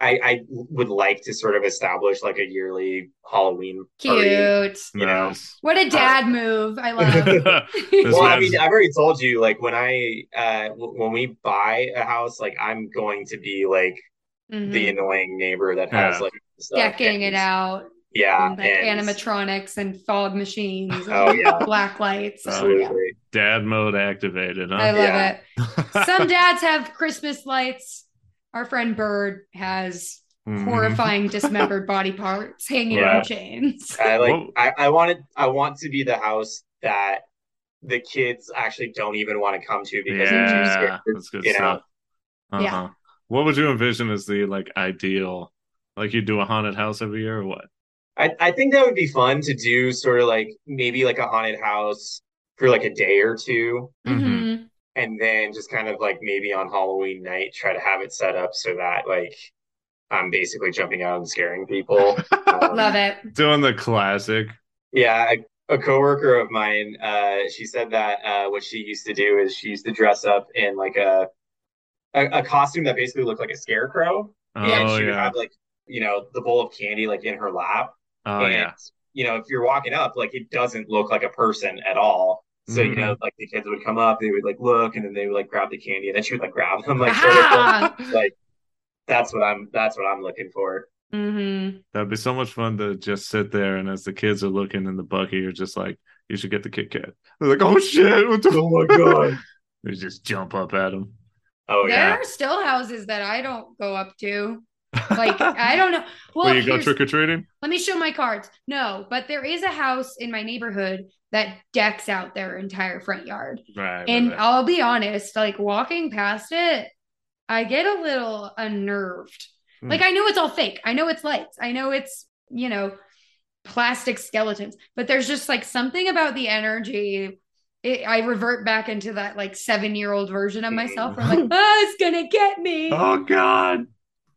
I, I would like to sort of establish like a yearly Halloween Cute. You know? Nice. What a dad move. I love. This Well, I mean, I've already told you, like when I uh w- when we buy a house, like I'm going to be like Mhm. the annoying neighbor that has Yeah. like stuff. decking it out. Yeah, and, like and- animatronics and fog machines and Oh, yeah. black lights. Oh, absolutely. dad mode activated, I love Yeah. it. Some dads have Christmas lights. Our friend Bird has Mhm. horrifying dismembered body parts hanging Yeah. on chains. I like I, I wanted I want to be the house that the kids actually don't even want to come to because they're too Yeah, scared. that's good you know? stuff. Uh-huh. Yeah. What would you envision as the like ideal? Like you do a haunted house every year or what? I, I think that would be fun to do sort of like maybe like a haunted house for like a day or two Mhm. And then just kind of like maybe on Halloween night try to have it set up so that like I'm basically jumping out and scaring people. Um, Love it. Doing the classic. Yeah, a, a coworker of mine, uh, she said that uh, what she used to do is she used to dress up in like a a, a costume that basically looked like a scarecrow, and Oh she would have like you know the bowl of candy like in her lap, Oh and yeah. you know if you're walking up, like it doesn't look like a person at all. So you Mm-hmm. know, like the kids would come up, they would like look, and then they would like grab the candy, and then she would like grab them, like sort of Ah! like that's what I'm that's what I'm looking for. hmm That'd be so much fun to just sit there and as the kids are looking in the bucket, you're just like, you should get the Kit Kat. They're like, oh shit, what the Oh my god! You just jump up at them. Oh there yeah. There are still houses that I don't go up to. Like I don't know. Well, Will you go trick or treating? let me show my cards. No, but there is a house in my neighborhood that decks out their entire front yard. Right. And right, right. I'll be honest, like walking past it, I get a little unnerved. Hmm. Like I know it's all fake. I know it's lights. I know it's, you know, plastic skeletons, but there's just like something about the energy. It, I revert back into that like seven year old version of myself. I'm like, oh, it's gonna get me. Oh God.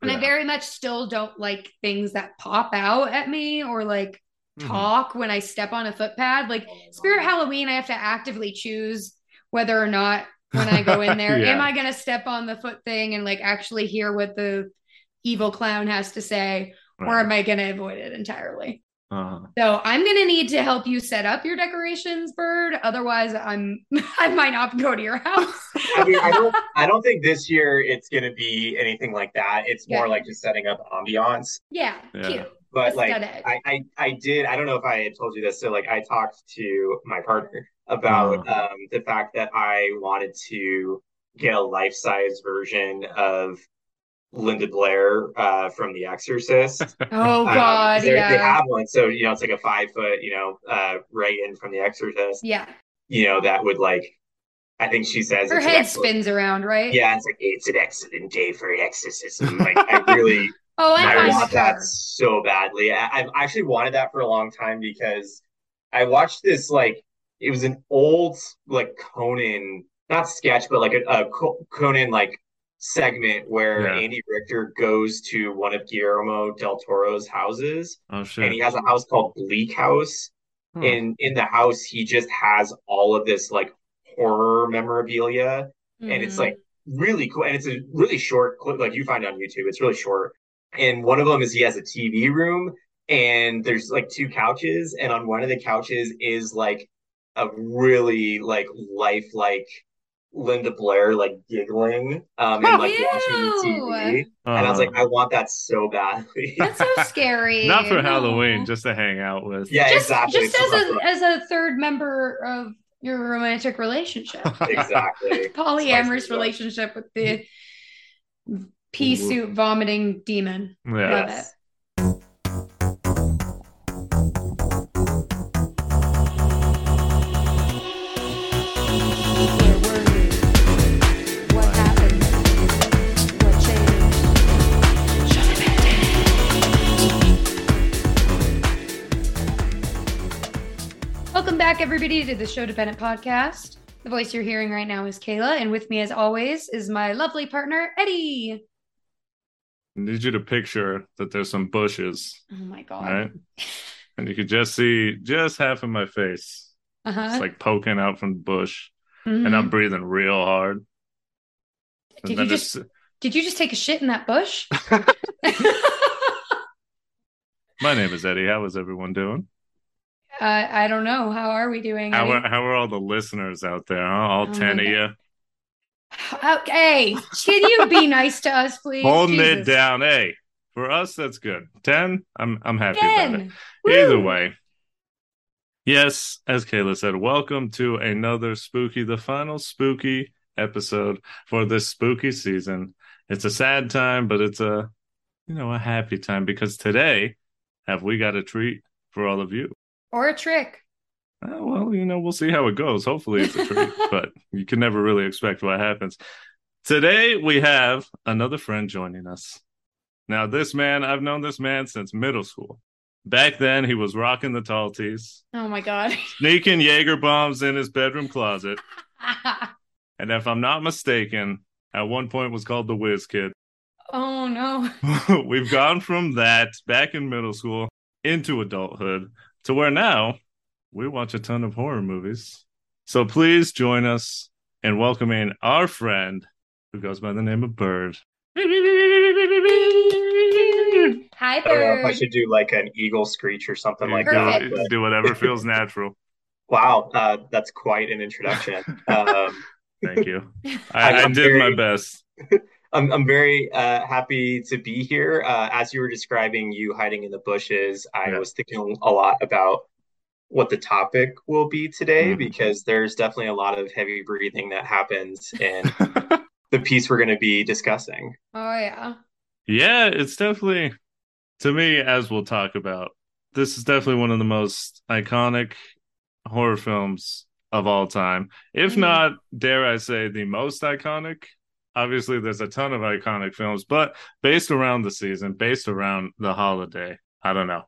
And I very much still don't like things that pop out at me or like Mhm. talk when I step on a footpad. Like Spirit Halloween, I have to actively choose whether or not when I go in there, Yeah. am I going to step on the foot thing and like actually hear what the evil clown has to say, or am I going to avoid it entirely? Uh-huh. So I'm going to need to help you set up your decorations, Bird. Otherwise, I'm I might not go to your house. I mean, I don't, I don't think this year it's going to be anything like that. It's more like just setting up ambiance. yeah, Yeah. cute. But like, I, I, I did. I don't know if I had told you this. So like, I talked to my partner about Uh-huh. um, the fact that I wanted to get a life size version of Linda Blair uh, from The Exorcist. Oh Um, God, they're- yeah, They have one, so you know it's like a five foot, you know, uh, Regan from The Exorcist. yeah. You know that would like, I think she says Her head excellent- spins around, right? Yeah, it's like it's an excellent day for exorcism. Like I really, Oh, I I, want that her. so badly. I, I've actually wanted that for a long time because I watched this like it was an old like Conan, not sketch, but like a, a Conan like segment where Yeah. Andy Richter goes to one of Guillermo del Toro's houses, Oh shit. and he has a house called Bleak House. Hmm. And in the house, he just has all of this like horror memorabilia and it's Mhm. like really cool and it's a really short clip like you find it on youtube it's really short and one of them is he has a tv room and there's like two couches and on one of the couches is like a really like lifelike linda blair like giggling um and like watching the tv and i was Uh-huh. like i want that so badly That's so scary. Not for No. Halloween, just to hang out with. yeah just, exactly just as a as a third member of your romantic relationship, exactly polyamorous Spice it up. relationship with the pea soup vomiting demon. Yeah. Love it. Yes. Where were you? What happened? What changed? Welcome back, everybody, to the Show Dependent Podcast. The voice you're hearing right now is Kayla, and with me, as always, is my lovely partner, Eddie. I need you to picture that there's some bushes, Oh my God. right? And you could just see just half of my face. Uh-huh. It's like poking out from the bush, Mhm. and I'm breathing real hard. And Did you just it's Did you just take a shit in that bush? My name is Eddie. How is everyone doing? Uh, I don't know. How are we doing? How are, how are all the listeners out there? Huh? All Oh 10 of you? Okay, can you be nice to us, please? Holding it down. Hey, for us, that's good. 10, I'm, I'm happy about it. Ben. Either way. Yes, as Kayla said, welcome to another spooky, the final spooky episode for this spooky season. It's a sad time, but it's a, you know, a happy time because today, have we got a treat for all of you? or a trick. Uh, well, you know, we'll see how it goes. Hopefully, it's a treat, but you can never really expect what happens. Today, we have another friend joining us. Now, this man, I've known this man since middle school. Back then, he was rocking the tall tees, Oh my god. sneaking Jaeger bombs in his bedroom closet, and if I'm not mistaken, at one point was called the Whiz Kid. oh no. We've gone from that back in middle school into adulthood to where now we watch a ton of horror movies. So please join us in welcoming our friend who goes by the name of Bird. Hi, I don't know if I should do like an eagle screech or something like Perfect. that. do, but- do whatever feels natural. wow, uh, that's quite an introduction. Um, Thank you. I, I I'm did very- my best. I'm I'm very uh, happy to be here. Uh, as you were describing you hiding in the bushes, I Yeah. was thinking a lot about what the topic will be today Mhm. because there's definitely a lot of heavy breathing that happens in the piece we're going to be discussing. Oh yeah. Yeah, it's definitely to me, as we'll talk about, this is definitely one of the most iconic horror films of all time. If Mhm. not, dare I say, the most iconic. Obviously, there's a ton of iconic films, but based around the season, based around the holiday, I don't know.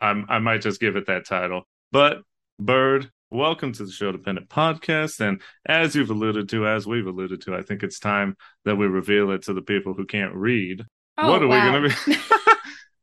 I'm I might just give it that title. But Bird, welcome to the Show Dependent Podcast. And as you've alluded to, as we've alluded to, I think it's time that we reveal it to the people who can't read. Oh, what are wow. we gonna be?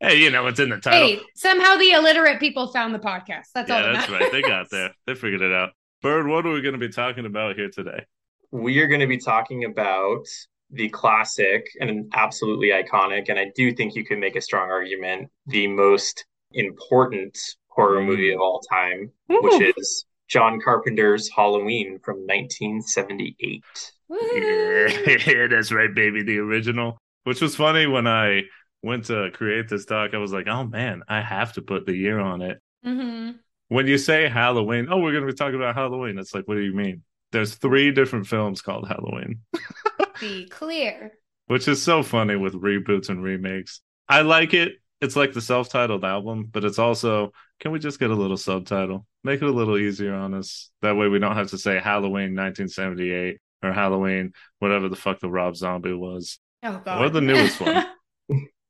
hey, you know it's in the title. Hey, somehow the illiterate people found the podcast. That's all. that that's right. They got there. They figured it out. Bird, what are we going to be talking about here today? We are going to be talking about the classic and absolutely iconic, and I do think you can make a strong argument, the most important horror movie of all time, which is John Carpenter's Halloween from 1978. Woohoo. Yeah, that's right, baby. The original, which was funny when I went to create this doc. I was like, oh man, I have to put the year on it. Mhm. When you say Halloween, oh, we're going to be talking about Halloween. It's like, what do you mean? There's three different films called Halloween. Be clear. which is so funny with reboots and remakes. I like it. It's like the self-titled album, but it's also can we just get a little subtitle? Make it a little easier on us. That way we don't have to say Halloween 1978 or Halloween whatever the fuck the Rob Zombie was. Oh god. Or the newest one.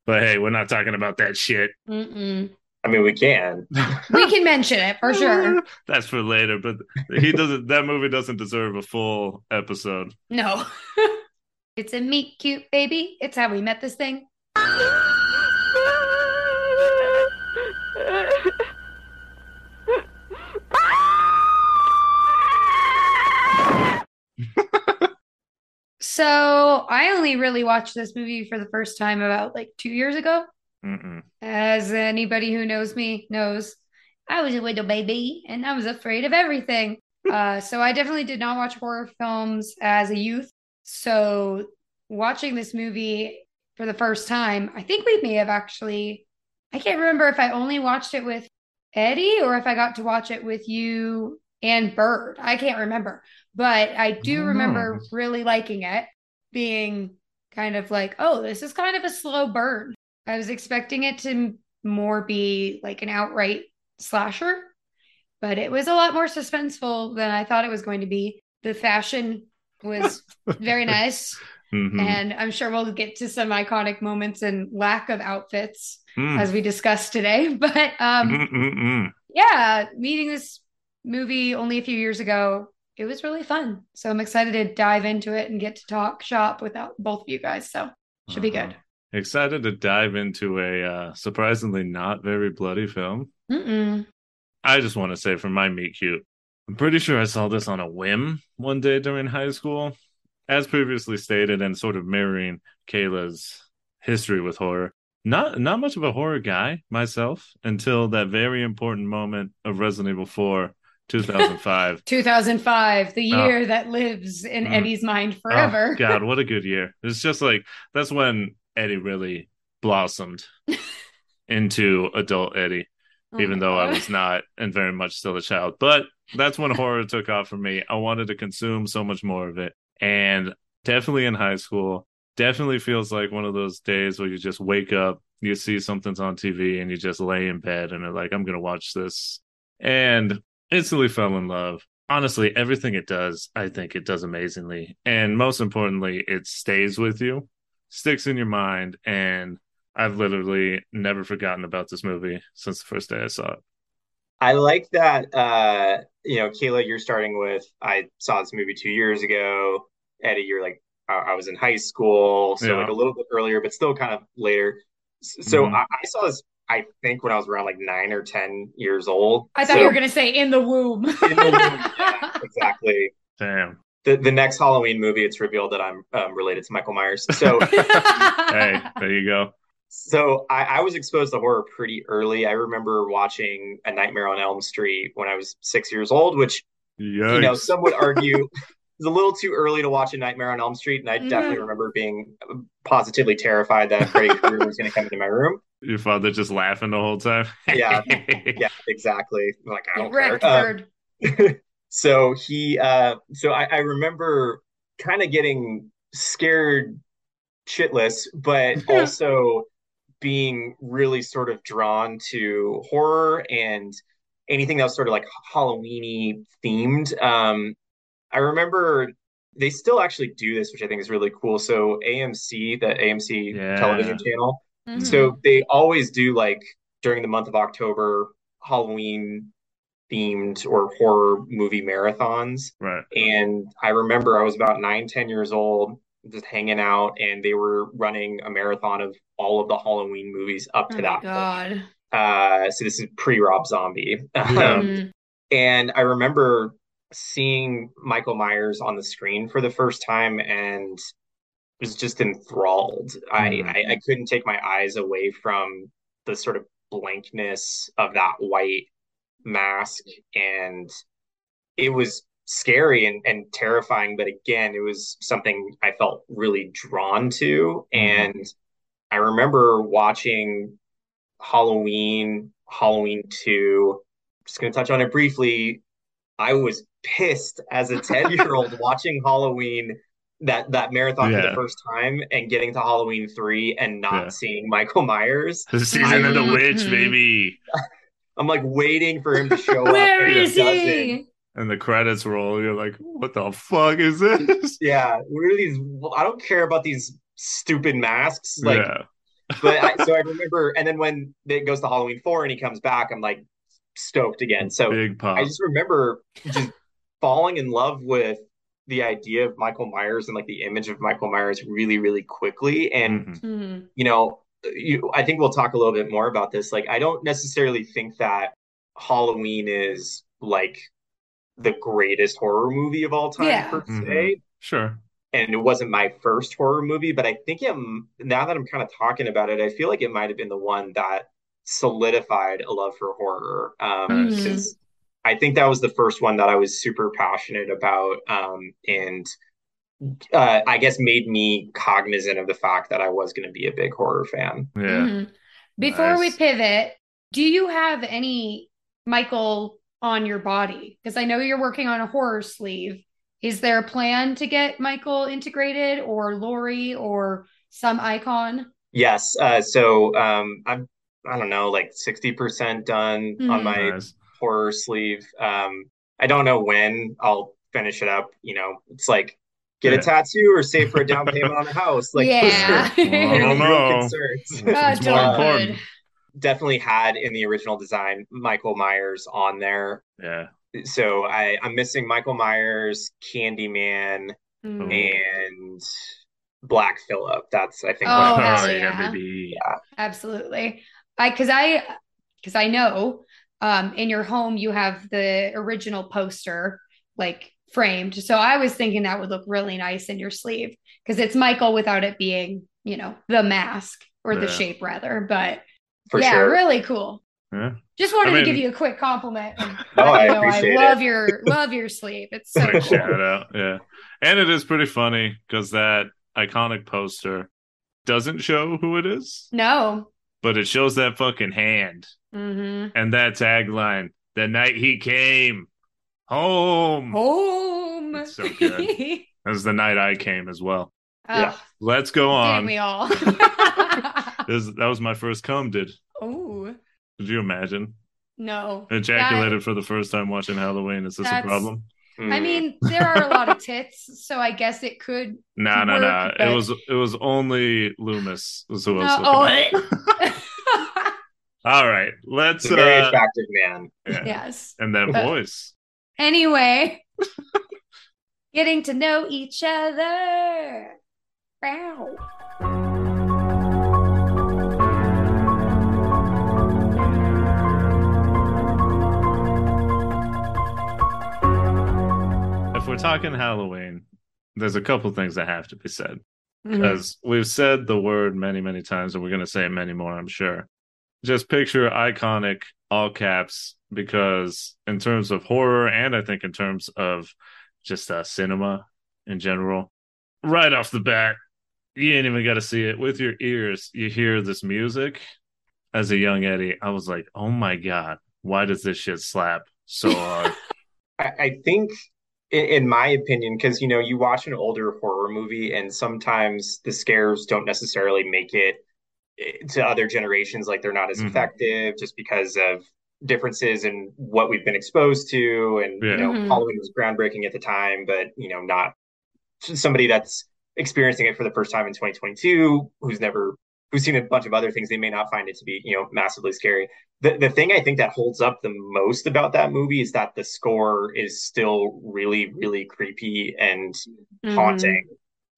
But hey, we're not talking about that shit. Mm-mm. I mean, we can. We can mention it for sure. That's for later, but he doesn't that movie doesn't deserve a full episode. No. it's a meet cute baby. It's how we met this thing. So I only really watched this movie for the first time about like two years ago. Mm-mm. As anybody who knows me knows, I was a little baby and I was afraid of everything. uh, so I definitely did not watch horror films as a youth. So watching this movie for the first time, I think we may have actually, I can't remember if I only watched it with Eddie or if I got to watch it with you and Bird. I can't remember, but I do remember really liking it, being kind of like, oh, this is kind of a slow burn. I was expecting it to more be like an outright slasher, but it was a lot more suspenseful than I thought it was going to be. The fashion was very nice, Mhm. and I'm sure we'll get to some iconic moments and lack of outfits Mm. as we discussed today. But um, yeah, meeting this movie only a few years ago, it was really fun. So I'm excited to dive into it and get to talk shop without both of you guys. So should be Uh-huh. good. Excited to dive into a uh, surprisingly not very bloody film. Mm-mm. I just want to say from my meet cute, I'm pretty sure I saw this on a whim one day during high school. as previously stated, and sort of mirroring Kayla's history with horror, not not much of a horror guy myself until that very important moment of Resident Evil 4 2005 2005 the Oh. year that lives in Mm. eddie's mind Oh, forever god what a good year. It's just like that's when eddie really blossomed into adult eddie Oh even though i was not and very much still a child. But that's when horror took off for me. I wanted to consume so much more of it. And definitely in high school definitely feels like one of those days where you just wake up you see something's on tv and you just lay in bed and are like i'm gonna watch this. And instantly fell in love honestly everything it does i think it does amazingly and most importantly it stays with you sticks in your mind and i've literally never forgotten about this movie since the first day i saw it I like that. Uh, you know, Kayla, you're starting with. I saw this movie two years ago. Eddie, you're like, I, I was in high school, so Yeah. like a little bit earlier, but still kind of later. So Mhm. I, I saw this. I think when I was around like nine or ten years old. i thought So- you were gonna say in the womb In the womb, yeah, exactly. damn The the next Halloween movie, it's revealed that I'm um, related to Michael Myers. So hey there you go So I, I was exposed to horror pretty early. I remember watching A Nightmare on Elm Street when I was six years old, which Yikes. you know some would argue is a little too early to watch A Nightmare on Elm Street, and I Mhm. definitely remember being positively terrified that Freddy Krueger was going to come into my room. Your father just laughing the whole time Yeah. Yeah, exactly. Like I don't Wrecked care. Um, so he uh so I, I remember kind of getting scared shitless but also being really sort of drawn to horror and anything that was sort of like halloweeny themed um i remember they still actually do this which i think is really cool so amc the amc Yeah. television channel Mhm. so they always do like during the month of October Halloween themed or horror movie marathons. right And I remember I was about nine, ten years old, just hanging out, and they were running a marathon of all of the Halloween movies up oh to my that. god Uh, so this is pre-Rob Zombie. Yeah. Um, Mhm. and I remember seeing Michael Myers on the screen for the first time and was just enthralled. I, Mhm. I, I couldn't take my eyes away from the sort of blankness of that white mask. And it was scary and, and terrifying. But again, it was something I felt really drawn to. Mhm. And I remember watching Halloween, Halloween 2. Just going to touch on it briefly. I was pissed as a 10 year old watching Halloween that that marathon for the first time and getting to Halloween 3 and not Yeah. seeing Michael Myers. the season of the witch baby I'm like waiting for him to show up. where and he is and the credits roll you're like what the fuck is this Yeah, what are these? I don't care about these stupid masks. Like, yeah but I, so I remember, and then when it goes to Halloween 4 and he comes back, I'm like stoked again. So big pop I just remember just falling in love with the idea of Michael Myers and like the image of Michael Myers really, really quickly. And, Mhm. Mhm. you know, you, I think we'll talk a little bit more about this. Like, I don't necessarily think that Halloween is like the greatest horror movie of all time Yeah. per se. Mhm. sure And it wasn't my first horror movie, but I think it, now that I'm kind of talking about it, I feel like it might have been the one that solidified a love for horror. Um, Nice. Because I think that was the first one that I was super passionate about, um, and uh, I guess made me cognizant of the fact that I was going to be a big horror fan. yeah Mhm. Before we pivot, do you have any Michael on your body? Because I know you're working on a horror sleeve. Is there a plan to get Michael integrated or Laurie or some icon? Yes, uh, so um, I'm I don't know, like 60% done on Mhm. my nice horror sleeve. Um, I don't know when I'll finish it up. You know, it's like get Yeah. a tattoo or save for a down payment on a house. Like, yeah. those are I don't know. concerns. Uh, It's more don't important. Definitely had in the original design Michael Myers on there. yeah So I, I'm missing Michael Myers, Candyman, Mm. and Black Phillip. That's I think Oh, what I'm oh missing. yeah yeah. baby Absolutely. I because I because I know um in your home you have the original poster like framed. So I was thinking that would look really nice in your sleeve because it's Michael without it being, you know, the mask or the shape rather. But For yeah, sure. really cool. Yeah. Just wanted I to give you a quick compliment. I know I love it. your love your sleeve. It's so cool. shout out. Yeah. And it is pretty funny because that iconic poster doesn't show who it is, No. But it shows that fucking hand hmm and that tagline the night he came home. Home. It's so good. That was the night I came as well. Yeah. Let's go didn't on. we all? This, that was my first cum, did. oh Could you imagine? no. Ejaculated for the first time watching Halloween. Is this a That's- problem? I Mm. mean, there are a lot of tits, so I guess it could. No, no, work, no. It was it was only Loomis. Was who I was No, looking at. oh, All right, let's He's a very uh, attractive man. yeah. yes. and that Uh, voice. Anyway, getting to know each other. Wow. If we're talking Halloween, there's a couple things that have to be said because we've said the word many, many times, and we're going to say it many more, I'm sure. Just picture iconic, all caps, because in terms of horror, and I think in terms of just uh, cinema in general, right off the bat, you ain't even got to see it with your ears. You hear this music. As a young Eddie, I was like, "Oh my god, why does this shit slap so hard?" I, think, in, my opinion, because you know, you watch an older horror movie, and sometimes the scares don't necessarily make it to other generations. Like they're not as Mhm. effective just because of differences in what we've been exposed to. And Yeah. you know, Mhm. Halloween was groundbreaking at the time, but you know, not somebody that's experiencing it for the first time in 2022 who's never who's seen a bunch of other things they may not find it to be you know massively scary the the thing i think that holds up the most about that movie is that the score is still really really creepy and Mhm. haunting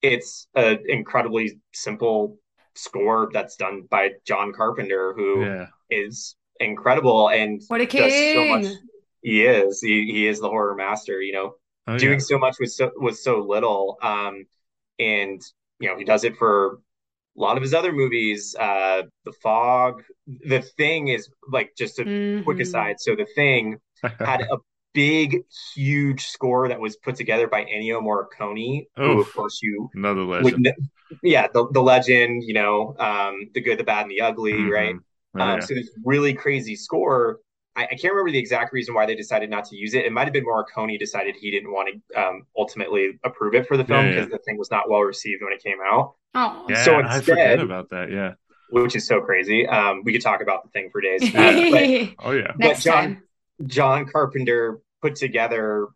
it's an incredibly simple score that's done by john carpenter who is yeah. incredible and What a does so much king. he is he, he is the horror master you know Oh, doing yeah. so much with so with so little. Um, and you know, he does it for a lot of his other movies. Uh, The Fog, The Thing is like just a quick Mhm. aside. So The Thing had a big, huge score that was put together by Ennio Morricone, who of course you Another legend. kn- yeah, the the legend. You know, um, the good, the bad, and the ugly, Mhm. right? Oh, Um, yeah. so this really crazy score. I, I can't remember the exact reason why they decided not to use it. It might have been Morricone decided he didn't want to um, ultimately approve it for the film Yeah, because the thing was not well received when it came out, Oh. Yeah, so I forget instead- about that. Yeah. which is so crazy. Um, we could talk about the thing for days. Uh, but Oh yeah. Next John- time. John Carpenter put together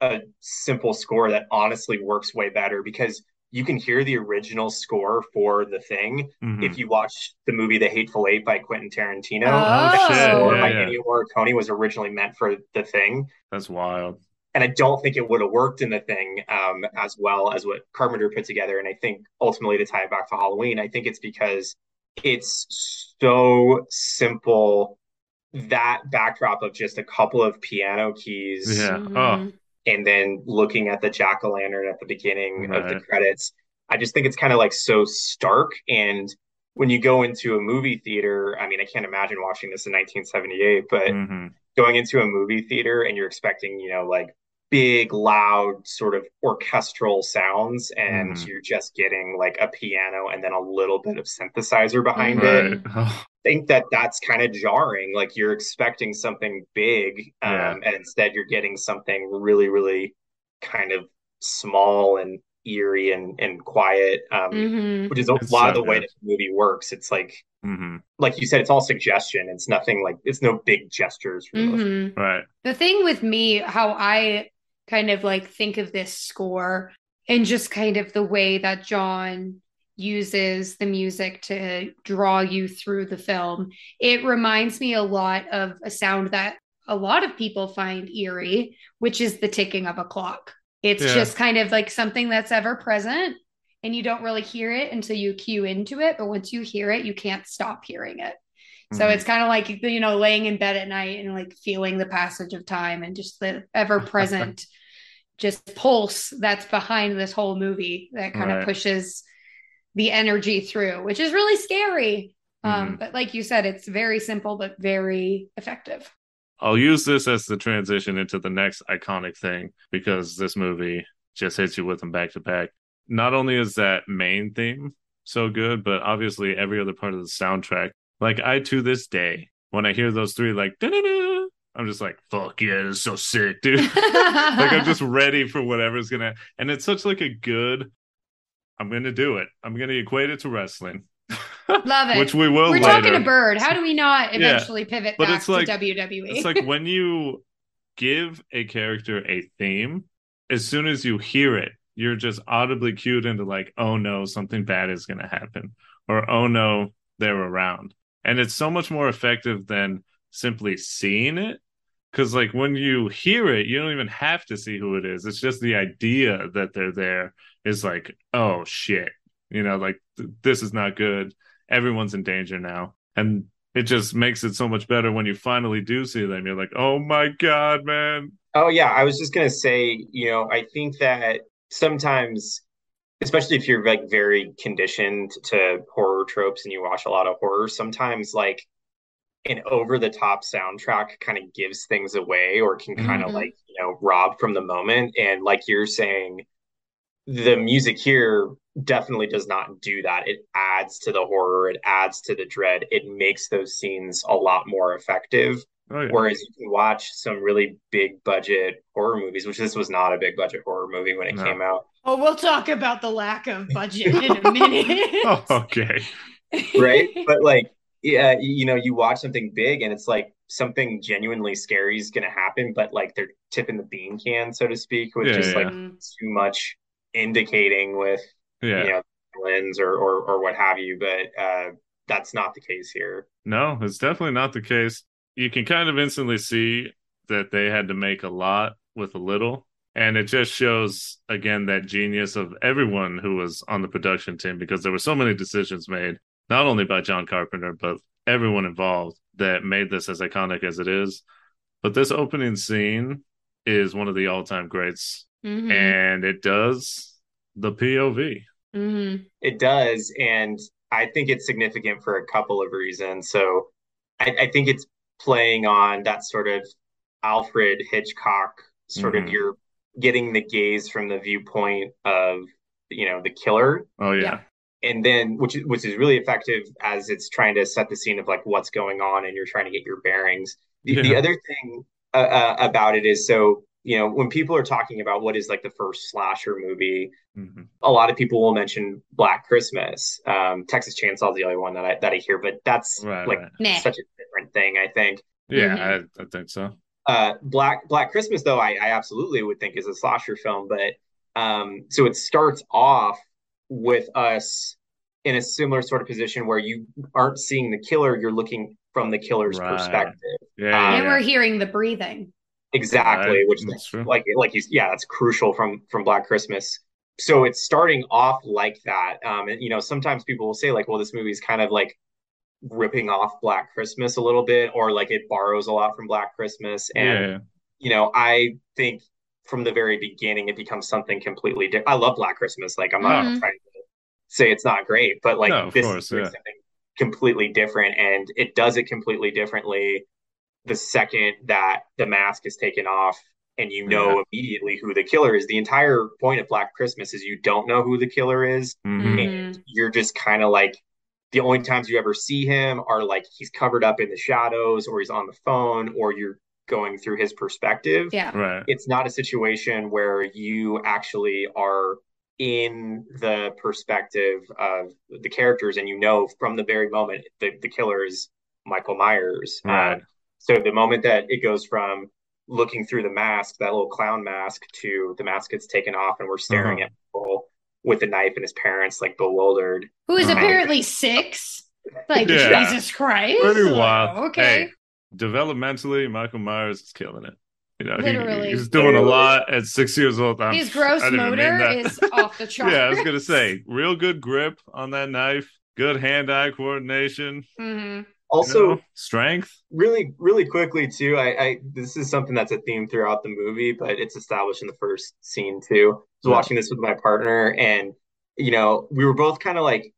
a simple score that honestly works way better because you can hear the original score for the thing Mhm. if you watch the movie The Hateful Eight by Quentin Tarantino. Oh, the shit. score Yeah, by yeah. Ennio Morricone was originally meant for the thing. That's wild. and I don't think it would have worked in the thing um, as well as what Carpenter put together. And I think ultimately to tie it back to Halloween, I think it's because it's so simple. That backdrop of just a couple of piano keys, Yeah. Mhm. Oh. and then looking at the jack o' lantern at the beginning of the credits. I just think it's kind of like so stark. And when you go into a movie theater, I mean, I can't imagine watching this in 1978, but Mhm. going into a movie theater and you're expecting, you know, like big, loud, sort of orchestral sounds, and Mhm. you're just getting like a piano and then a little bit of synthesizer behind Mhm. it. Right. I think that that's kind of jarring. Like you're expecting something big, um, Yeah. and instead you're getting something really, really kind of small and eerie and, and quiet, um, Mhm. which is a It's lot of so the way that the movie works. It's like, mhm. like you said, it's all suggestion. It's nothing like it's no big gestures for the most Mhm. Right. The thing with me, how I kind of like think of this score and just kind of the way that John uses the music to draw you through the film, it reminds me a lot of a sound that a lot of people find eerie, which is the ticking of a clock. It's Yeah. just kind of like something that's ever present and you don't really hear it until you cue into it. But once you hear it, you can't stop hearing it. So Mhm. it's kind of like you know laying in bed at night and like feeling the passage of time and just the ever present just pulse that's behind this whole movie that kind Right. of pushes the energy through, which is really scary. Um, Mm-hmm. but like you said, it's very simple but very effective. I'll use this as the transition into the next iconic thing because this movie just hits you with them back to back. Not only is that main theme so good, but obviously every other part of the soundtrack. Like I to this day, when I hear those three like da-da-da, I'm just like, fuck yeah, this is so sick, dude. like I'm just ready for whatever's gonna and it's such like a good I'm gonna do it. I'm gonna equate it to wrestling. Love it. Which we will We're later. talking to bird. How do we not Yeah. eventually pivot But back it's like- to? WWE? It's like when you give a character a theme, as soon as you hear it, you're just audibly cued into like, oh no, something bad is going to happen, or oh no, they're around. And it's so much more effective than simply seeing it. Because like when you hear it, you don't even have to see who it is. It's just the idea that they're there is like, oh shit, you know, like th- this is not good. Everyone's in danger now, and it just makes it so much better when you finally do see them. You're like, oh my god, man. Oh yeah, I was just gonna say, you know, I think that sometimes, especially if you're like very conditioned to horror tropes and you watch a lot of horror, sometimes like an over the top soundtrack kind of gives things away or can kind of Mhm. like, you know, rob from the moment. And like you're saying, the music here definitely does not do that. It adds to the horror, it adds to the dread, it makes those scenes a lot more effective. Oh yeah, Whereas you can watch some really big budget horror movies, which this was not a big budget horror movie when it No. came out, oh, we'll talk about the lack of budget in a minute. oh, okay. right? but like, yeah, you know, you watch something big and it's like something genuinely scary is going to happen, but like they're tipping the bean can, so to speak, with Yeah, just yeah. like too much indicating with Yeah, you know lens or, or or what have you. But uh, that's not the case here. no, it's definitely not the case. You can kind of instantly see that they had to make a lot with a little. And it just shows again that genius of everyone who was on the production team because there were so many decisions made, not only by John Carpenter, but everyone involved that made this as iconic as it is. But this opening scene is one of the all time greats, Mhm. and it does the POV. Mhm. It does, and I think it's significant for a couple of reasons. So I, I think it's playing on that sort of Alfred Hitchcock sort Mhm. of you're getting the gaze from the viewpoint of you know the killer, Oh, yeah. Yeah. and then which which is really effective as it's trying to set the scene of like what's going on, and you're trying to get your bearings. The, the other thing uh, uh, about it is so you know when people are talking about what is like the first slasher movie Mhm. a lot of people will mention Black Christmas. Um, Texas Chainsaw is the only one that I that I hear, but that's Right, like right. Such a different thing. I think Yeah, Mhm. I, I think so. uh, Black Black Christmas, though, I, I absolutely would think is a slasher film. But um, so it starts off with us in a similar sort of position where you aren't seeing the killer; you're looking from the killer's Right. perspective. Yeah, Um, yeah, And we're hearing the breathing. Exactly, Right, which that's true. like like you yeah, that's crucial from from Black Christmas. So it's starting off like that. Um, and you know, sometimes people will say like, well, this movie is kind of like ripping off Black Christmas a little bit, or like it borrows a lot from Black Christmas. And yeah. you know, I think from the very beginning it becomes something completely different. I love Black Christmas. Like I'm not Mhm. trying to say it's not great, but like No, this course, is yeah. something completely different, and it does it completely differently the second that the mask is taken off and you know immediately who the killer is. The entire point of Black Christmas is you don't know who the killer is. Mhm. Mhm. You're just kind of like the only times you ever see him are like he's covered up in the shadows or he's on the phone or you're going through his perspective. Yeah. Right. It's not a situation where you actually are in the perspective of the characters and you know from the very moment the, the killer is Michael Myers. Right. Um, so the moment that it goes from looking through the mask, that little clown mask, to the mask gets taken off and we're staring Uh-huh. at people with a knife and his parents like bewildered. Who is apparently six? Like Yeah. Jesus Christ. Pretty Like, wild. Okay. Hey, developmentally, Michael Myers is killing it. You know, he- Literally. he's doing a lot at six years old. I'm- His gross I didn't even mean motor is off the chart. yeah, I was gonna say, real good grip on that knife, good hand-eye coordination. hmm Also, You know, strength. really, really quickly too. I, I this is something that's a theme throughout the movie, but it's established in the first scene too. I was watching this with my partner, and you know, we were both kind of like,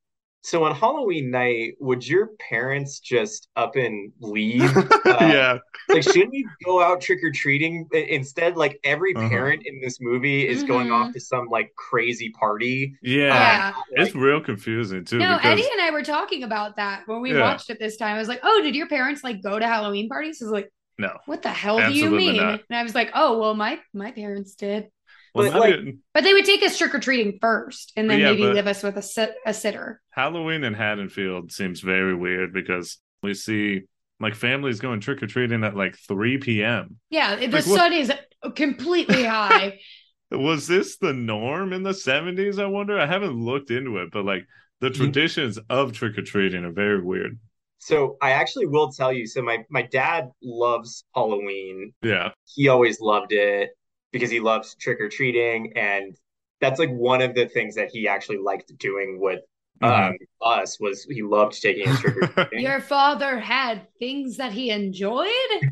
so on Halloween night, would your parents just up and leave? Uh, yeah, like shouldn't you go out trick or treating instead? Like every Uh-huh. parent in this movie is going Mhm. off to some like crazy party. yeah. Yeah. It's real confusing too. No, because, Eddie and I were talking about that when we Yeah. watched it this time. I was like, "Oh, did your parents like go to Halloween parties?" He's like, No. "What the hell do you mean?" not. And I was like, "Oh, well, my my parents did, well, But, like- but they would take us trick or treating first, and then Yeah, maybe but- give us with a sit a sitter." Halloween in Haddonfield seems very weird because we see like families going trick or treating at like 3 p.m. Yeah, the Like, what- sun is completely high. Was this the norm in the 70s? I wonder. I haven't looked into it, but like the You- traditions of trick or treating are very weird. So I actually will tell you. So my my dad loves Halloween. Yeah. he always loved it because he loves trick or treating and that's like one of the things that he actually liked doing with Mhm. um, us was he loved taking us trick or treating. Your father had things that he enjoyed.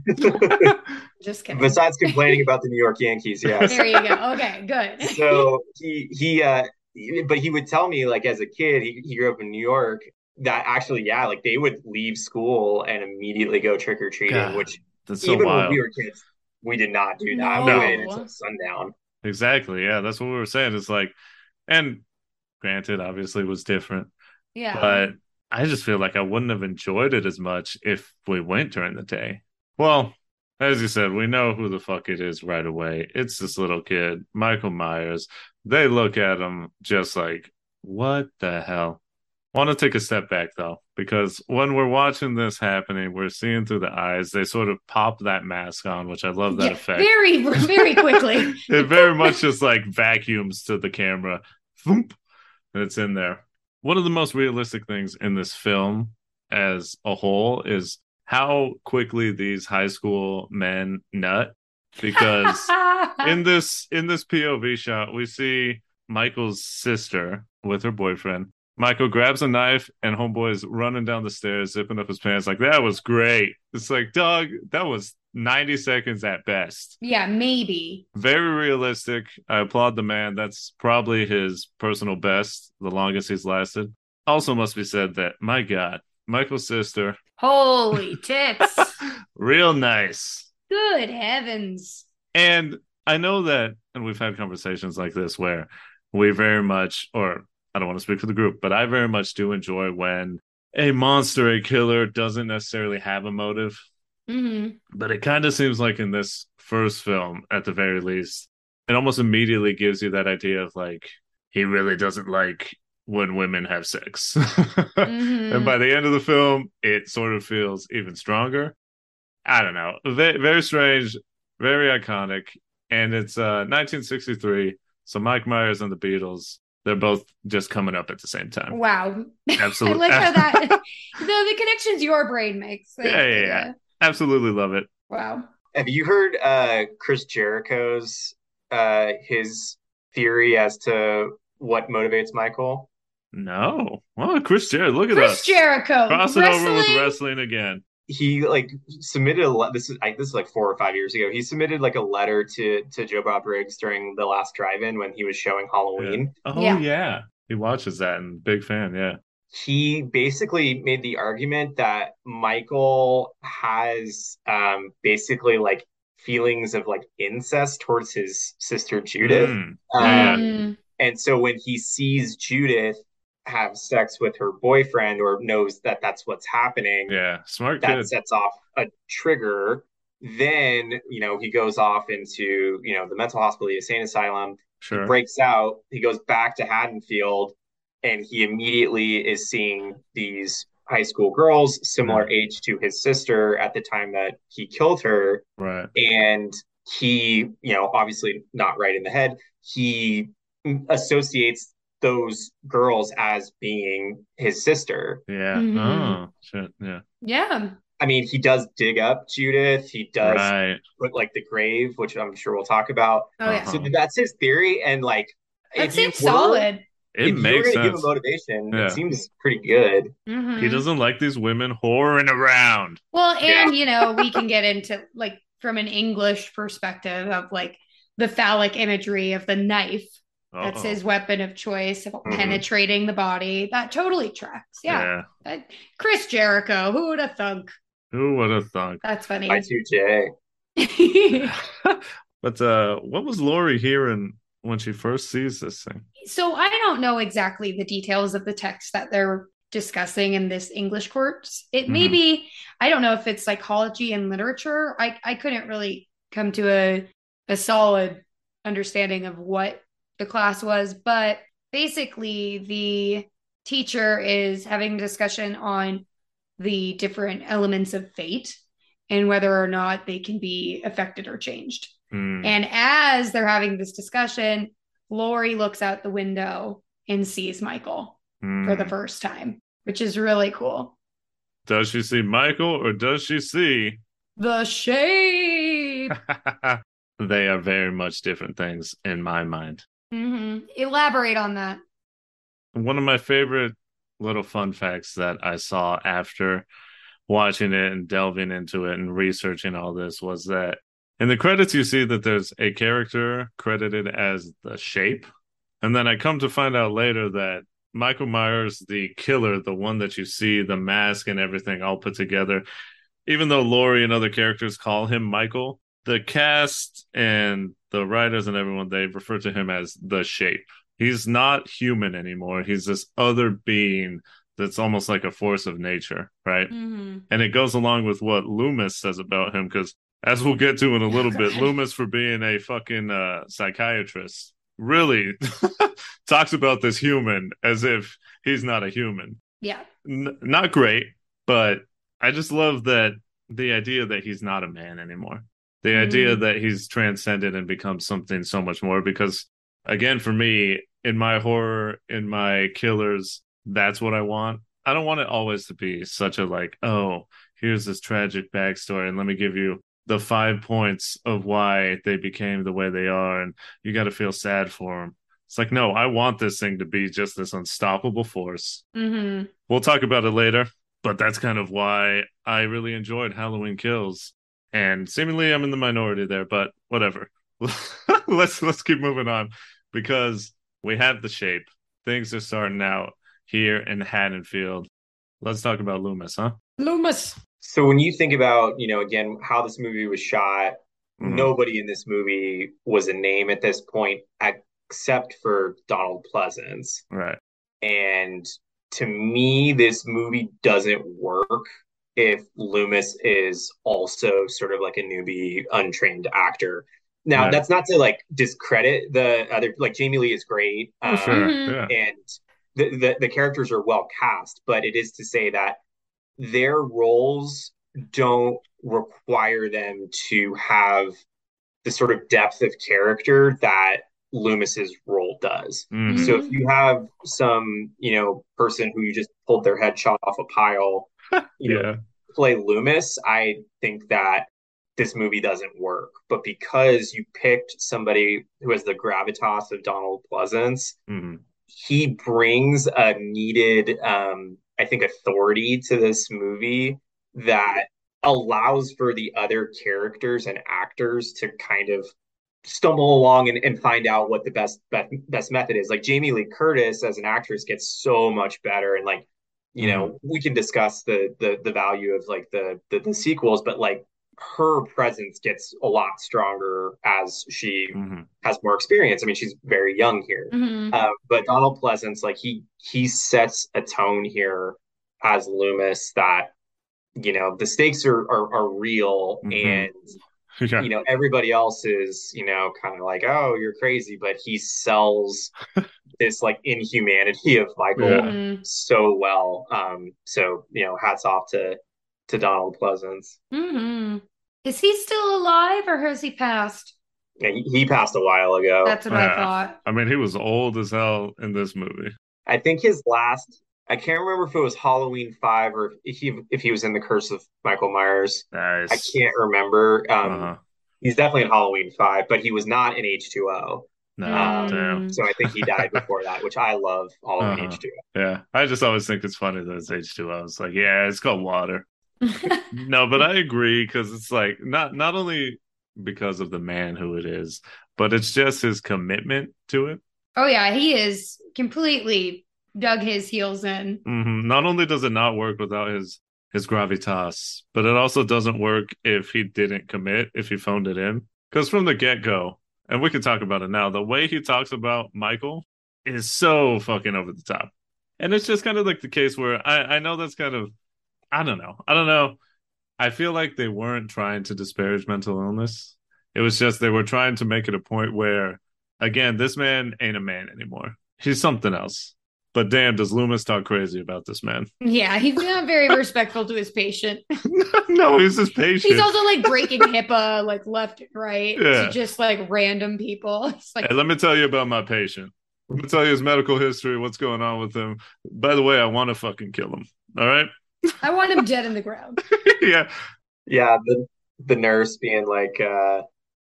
Just kidding. Besides complaining about the New York Yankees, yes. There you go. Okay, good. So he he uh but he would tell me like as a kid, he, he grew up in New York, that actually, yeah, like they would leave school and immediately go trick or treating, which That's so even when we were kids, we did not do that. We No. waited until sundown. Exactly. Yeah, that's what we were saying. It's like, and granted, obviously, it was different, yeah. but I just feel like I wouldn't have enjoyed it as much if we went during the day. Well, as you said, we know who the fuck it is right away. It's this little kid, Michael Myers. They look at him just like, what the hell? Want to take a step back though, because when we're watching this happening, we're seeing through the eyes. They sort of pop that mask on, which I love that Yeah, effect. very, very quickly. it very much just like vacuums to the camera. Thump, and it's in there. One of the most realistic things in this film as a whole is how quickly these high school men nut because in this in this POV shot we see Michael's sister with her boyfriend. Michael grabs a knife and homeboy's running down the stairs, zipping up his pants like that was great. It's like, dog, that was 90 seconds at best yeah, maybe. very realistic. I applaud the man. That's probably his personal best, the longest he's lasted. Also, must be said that my God, Michael's sister, Holy tits. real nice. Good heavens. And I know that, and we've had conversations like this where we very much, or I don't want to speak for the group, but I very much do enjoy when a monster, a killer doesn't necessarily have a motive. hmm But it kind of seems like in this first film, at the very least, it almost immediately gives you that idea of like, he really doesn't like when women have sex. Mhm. And by the end of the film, it sort of feels even stronger. I don't know. Very, very strange, very iconic. And it's uh, 1963. So Mike Myers and the Beatles, they're both just coming up at the same time. Wow. Absolutely. I like how that the, the connections your brain makes. Like, Yeah, yeah, yeah. Absolutely love it. Wow. Have you heard uh Chris Jericho's uh his theory as to what motivates Michael? No. Well, Chris Jericho, look at Chris us. Jericho. Crossing over with wrestling? wrestling again. He like submitted a le- this is I, this is like four or five years ago. He submitted like a letter to to Joe Bob Briggs during the last drive-in when he was showing Halloween. Oh, Yeah. yeah. He watches that and big fan. Yeah. He basically made the argument that Michael has um basically like feelings of like incest towards his sister Judith. Mm. Um, Yeah. Mm. And so when he sees Judith have sex with her boyfriend or knows that that's what's happening, Yeah. Smart that kid. sets off a trigger. Then, you know, he goes off into, you know, the mental hospital, the insane asylum, Sure. breaks out, he goes back to Haddonfield, and he immediately is seeing these high school girls similar age to his sister at the time that he killed her Right. and he you know obviously not right in the head he associates those girls as being his sister Yeah. Mhm. Oh, shit. Yeah. Yeah. i mean he does dig up judith he does Right. put like the grave which i'm sure we'll talk about Oh yeah. Uh-huh. so that's his theory and like it seems were- solid. It if makes you're gonna give sense. him motivation, Yeah. it seems pretty good. Mhm. He doesn't like these women whoring around. Well, Yeah. and you know, we can get into like from an English perspective of like the phallic imagery of the knife. That's Uh-oh. his weapon of choice, of Mhm. penetrating the body. That totally tracks. Yeah. yeah. That- Chris Jericho, who would have thunk? Who would have thunk? That's funny. I too, Jay. but uh, what was Lori hearing when she first sees this thing? so I don't know exactly the details of the text that they're discussing in this English course. It may Mhm. be, I don't know if it's psychology and literature. I, I couldn't really come to a, a solid understanding of what the class was, but basically the teacher is having a discussion on the different elements of fate and whether or not they can be affected or changed. Hmm. And as they're having this discussion, Laurie looks out the window and sees Michael for the first time, which is really cool. Does she see Michael or does she see? The shape. they are very much different things in my mind. Hmm Elaborate on that. One of my favorite little fun facts that I saw after watching it and delving into it and researching all this was that in the credits you see that there's a character credited as the shape. And then I come to find out later that Michael Myers, the killer, the one that you see, the mask and everything all put together, even though Laurie and other characters call him Michael, the cast and the writers and everyone they refer to him as the shape. He's not human anymore. He's this other being that's almost like a force of nature, right? Mm-hmm. And it goes along with what Loomis says about him, because as we'll get to in a little Oh, bit, Loomis for being a fucking uh, psychiatrist really talks about this human as if he's not a human. Yeah. N- not great, but I just love that the idea that he's not a man anymore. The idea Mm. that he's transcended and become something so much more. Because again, for me, in my horror, in my killers, that's what I want. I don't want it always to be such a like, oh, here's this tragic backstory, and let me give you the five points of why they became the way they are, and you got to feel sad for them. It's like, no, I want this thing to be just this unstoppable force. Mm-hmm. We'll talk about it later, but that's kind of why I really enjoyed Halloween Kills. And seemingly I'm in the minority there, but whatever. let's let's keep moving on because we have the shape. Things are starting out here in Haddonfield. Let's talk about Loomis, huh? Loomis. So when you think about, you know, again, how this movie was shot, Mhm. nobody in this movie was a name at this point except for Donald Pleasence. Right. And to me, this movie doesn't work if Loomis is also sort of like a newbie, untrained actor. Now, Right. that's not to like discredit the other, like Jamie Lee is great. Oh, um, sure. Yeah. and the, the the characters are well cast, but it is to say that their roles don't require them to have the sort of depth of character that Loomis's role does. Mhm. So if you have some, you know, person who you just pulled their head shot off a pile, you know, Yeah. play Loomis, I think that this movie doesn't work. But because you picked somebody who has the gravitas of Donald Pleasence, Mhm. he brings a needed, um, I think, authority to this movie that allows for the other characters and actors to kind of stumble along and, and find out what the best, best best method is. Like Jamie Lee Curtis as an actress gets so much better, and like you know we can discuss the the the value of like the the, the sequels, but like her presence gets a lot stronger as she Mhm. has more experience. I mean, she's very young here. Mhm. Uh, but Donald Pleasence, like he he sets a tone here as Loomis that you know the stakes are are, are real, Mhm. and Yeah. you know everybody else is you know kind of like oh you're crazy, but he sells this like inhumanity of Michael Yeah. Mhm. so well. Um, so you know, hats off to to Donald Pleasence. mm-hmm. Is he still alive or has he passed? Yeah, he, he passed a while ago. That's what Yeah. I thought. I mean, he was old as hell in this movie. I think his last. I can't remember if it was Halloween five or if he if he was in the Curse of Michael Myers. Nice. I can't remember. Um, Uh-huh. He's definitely in Halloween five, but he was not in H two O. No, damn. So I think he died before that, which I love all of Uh-huh. H2O. Yeah, I just always think it's funny that it's H2O. It's like, yeah, it's called water. No, but I agree because it's like not not only because of the man who it is, but it's just his commitment to it. oh yeah, he is completely dug his heels in. hmm Not only does it not work without his his gravitas, but it also doesn't work if he didn't commit, if he phoned it in. Because from the get go, and we can talk about it now, the way he talks about Michael is so fucking over the top. And it's just kind of like the case where I, I know that's kind of, I don't know. I don't know. I feel like they weren't trying to disparage mental illness. It was just they were trying to make it a point where, again, this man ain't a man anymore. He's something else. But damn, does Loomis talk crazy about this man? Yeah, he's not very respectful to his patient. no, he's his patient. He's also like breaking HIPAA like left and right Yeah. to just like random people. It's like Hey, let me tell you about my patient. Let me tell you his medical history, what's going on with him. By the way, I want to fucking kill him. All right? I want him dead in the ground. yeah. Yeah, the the nurse being like, uh,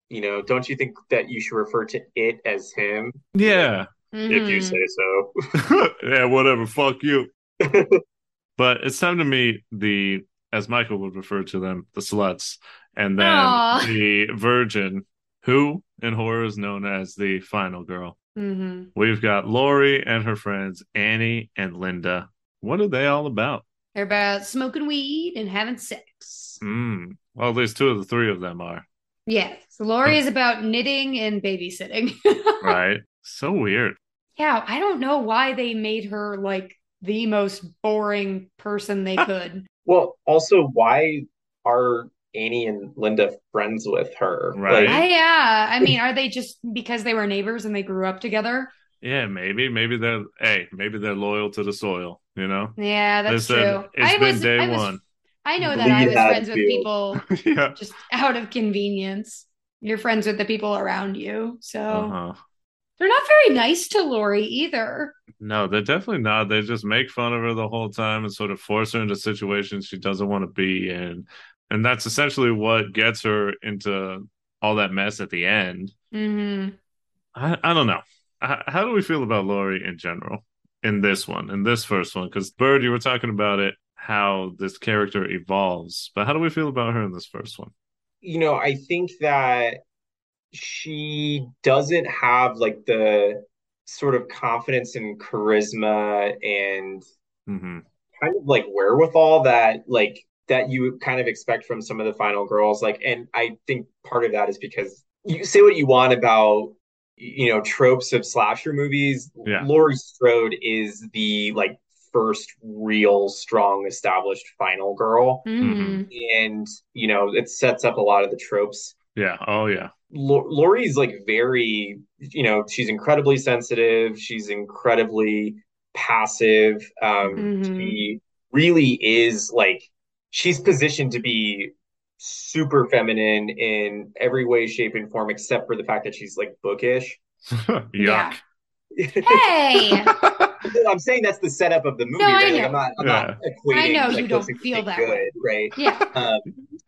you know, don't you think that you should refer to it as him Yeah. If you Mhm. say so? yeah, whatever. Fuck you. But it's time to meet the, as Michael would refer to them, the sluts, and then Aw. the virgin, who in horror is known as the final girl. Mhm. We've got Laurie and her friends, Annie and Linda. What are they all about? They're about smoking weed and having sex. Hmm. Well, at least two of the three of them are, Yeah. So Laurie is about knitting and babysitting. right? So weird. yeah, I don't know why they made her like the most boring person they could. Well, also, why are Annie and Linda friends with her? Right. I, yeah. I mean, are they just because they were neighbors and they grew up together? Yeah, maybe. Maybe they're hey, maybe they're loyal to the soil, you know? Yeah, that's Listen, true. It's I been was, day I was, one. I know that Believe I was that friends with people yeah. just out of convenience. You're friends with the people around you. So Uh-huh. They're not very nice to Laurie either. No, they're definitely not. They just make fun of her the whole time and sort of force her into situations she doesn't want to be in. And that's essentially what gets her into all that mess at the end. hmm I, I don't know. How, how do we feel about Laurie in general in this one, in this first one? Because Bird, you were talking about it, how this character evolves, but how do we feel about her in this first one? you know, I think that she doesn't have like the sort of confidence and charisma and hmm kind of like wherewithal that like that you kind of expect from some of the final girls. Like and i think part of that is because you say what you want about you know tropes of slasher movies. Yeah. laurie strode is the like first real strong established final girl. Hmm and you know it sets up a lot of the tropes. Yeah. Oh, yeah. Lo- Laurie's like very, you know, she's incredibly sensitive. She's incredibly passive. Um, Mhm. She really is like, she's positioned to be super feminine in every way, shape, and form, except for the fact that she's like bookish. Yuck. Hey, I'm saying that's the setup of the movie, No, I right? Like, know. I'm not, I'm Yeah. not equating. I know like, you don't feel that good, way. right? yeah. um,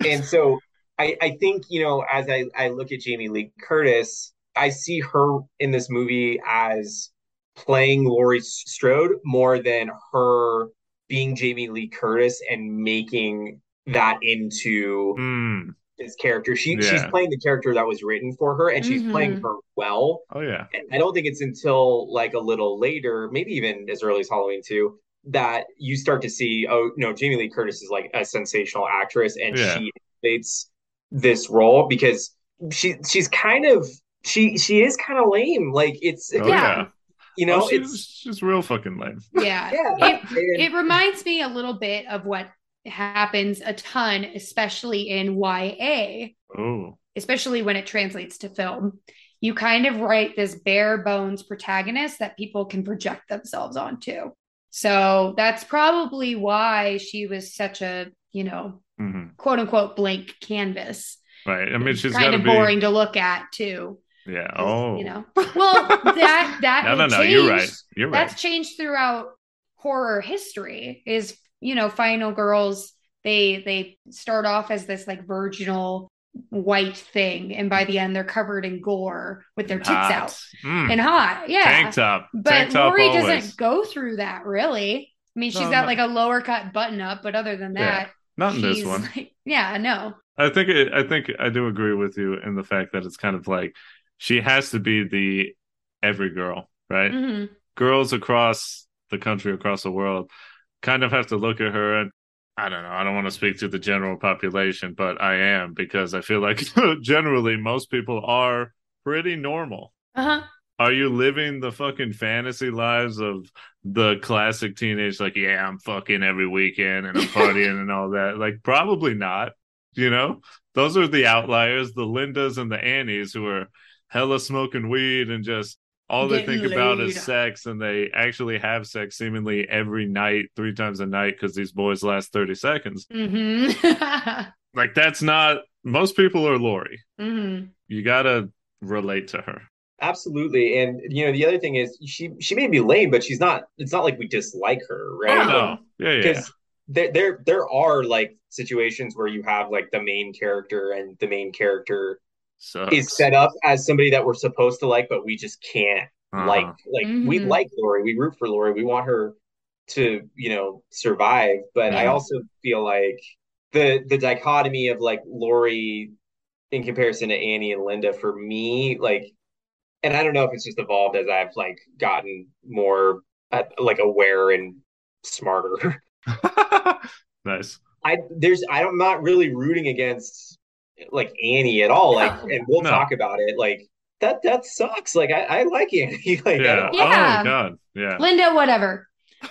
and so I, I think you know as I, I look at Jamie Lee Curtis, I see her in this movie as playing Laurie Strode more than her being Jamie Lee Curtis and making that into Mm. this character. She she's playing the character that was written for her, and she's Mhm. playing her well. Oh, yeah. And I don't think it's until like a little later, maybe even as early as Halloween 2, that you start to see, oh no, Jamie Lee Curtis is like a sensational actress, and Yeah. she elevates this role because she she's kind of she she is kind of lame. Like it's Oh, Yeah. yeah. you know oh, she's, it's she's real fucking lame. Yeah. yeah. It, it reminds me a little bit of what happens a ton, especially in YA, Oh, especially when it translates to film. You kind of write this bare bones protagonist that people can project themselves onto. So that's probably why she was such a, you know, hmm quote unquote blank canvas. right. I mean, she's kind of be. boring to look at too. Yeah. Oh, you know. Well, that that no, no, no. You're right. You're right. That's changed throughout horror history. Is you know, final girls they they start off as this like virginal white thing, and by the end they're covered in gore with their tits Hot. out Mm. and hot. Yeah, Tank top. but Tank top Laurie always. doesn't go through that really. I mean, she's No, got no. like a lower cut button up, but other than Yeah, that, Not in this one. like- yeah, no. I think it, I think I do agree with you in the fact that it's kind of like she has to be the every girl, right? hmm Girls across the country, across the world, kind of have to look at her and I don't know. I don't want to speak to the general population, but I am because I feel like generally most people are pretty normal. Uh huh. Are you living the fucking fantasy lives of the classic teenage, like, yeah, I'm fucking every weekend and I'm partying and all that? Like, probably not. You know, those are the outliers, the Lindas and the Annies who are hella smoking weed and just all they think about is sex and they actually have sex seemingly every night, three times a night, because these boys last 30 seconds. hmm Like, that's not most people are Laurie. hmm You gotta relate to her. Absolutely. And you know, the other thing is she she may be lame, but she's not it's not like we dislike her, right? No. No, yeah, yeah. Because there there there are like situations where you have like the main character and the main character So is set up as somebody that we're supposed to like, but we just can't Uh-huh. like like we Mhm. like Laurie, we root for Laurie, we want her to, you know, survive. But I also feel like the the dichotomy of like Laurie in comparison to Annie and Linda for me, like and I don't know if it's just evolved as I've like gotten more uh, like aware and smarter. nice. I there's I'm not really rooting against like Annie at all. Like, No. and we'll No. talk about it. Like that that sucks. Like I, I like Annie. Like Yeah. don't, Yeah. Oh god. Yeah. Linda, whatever.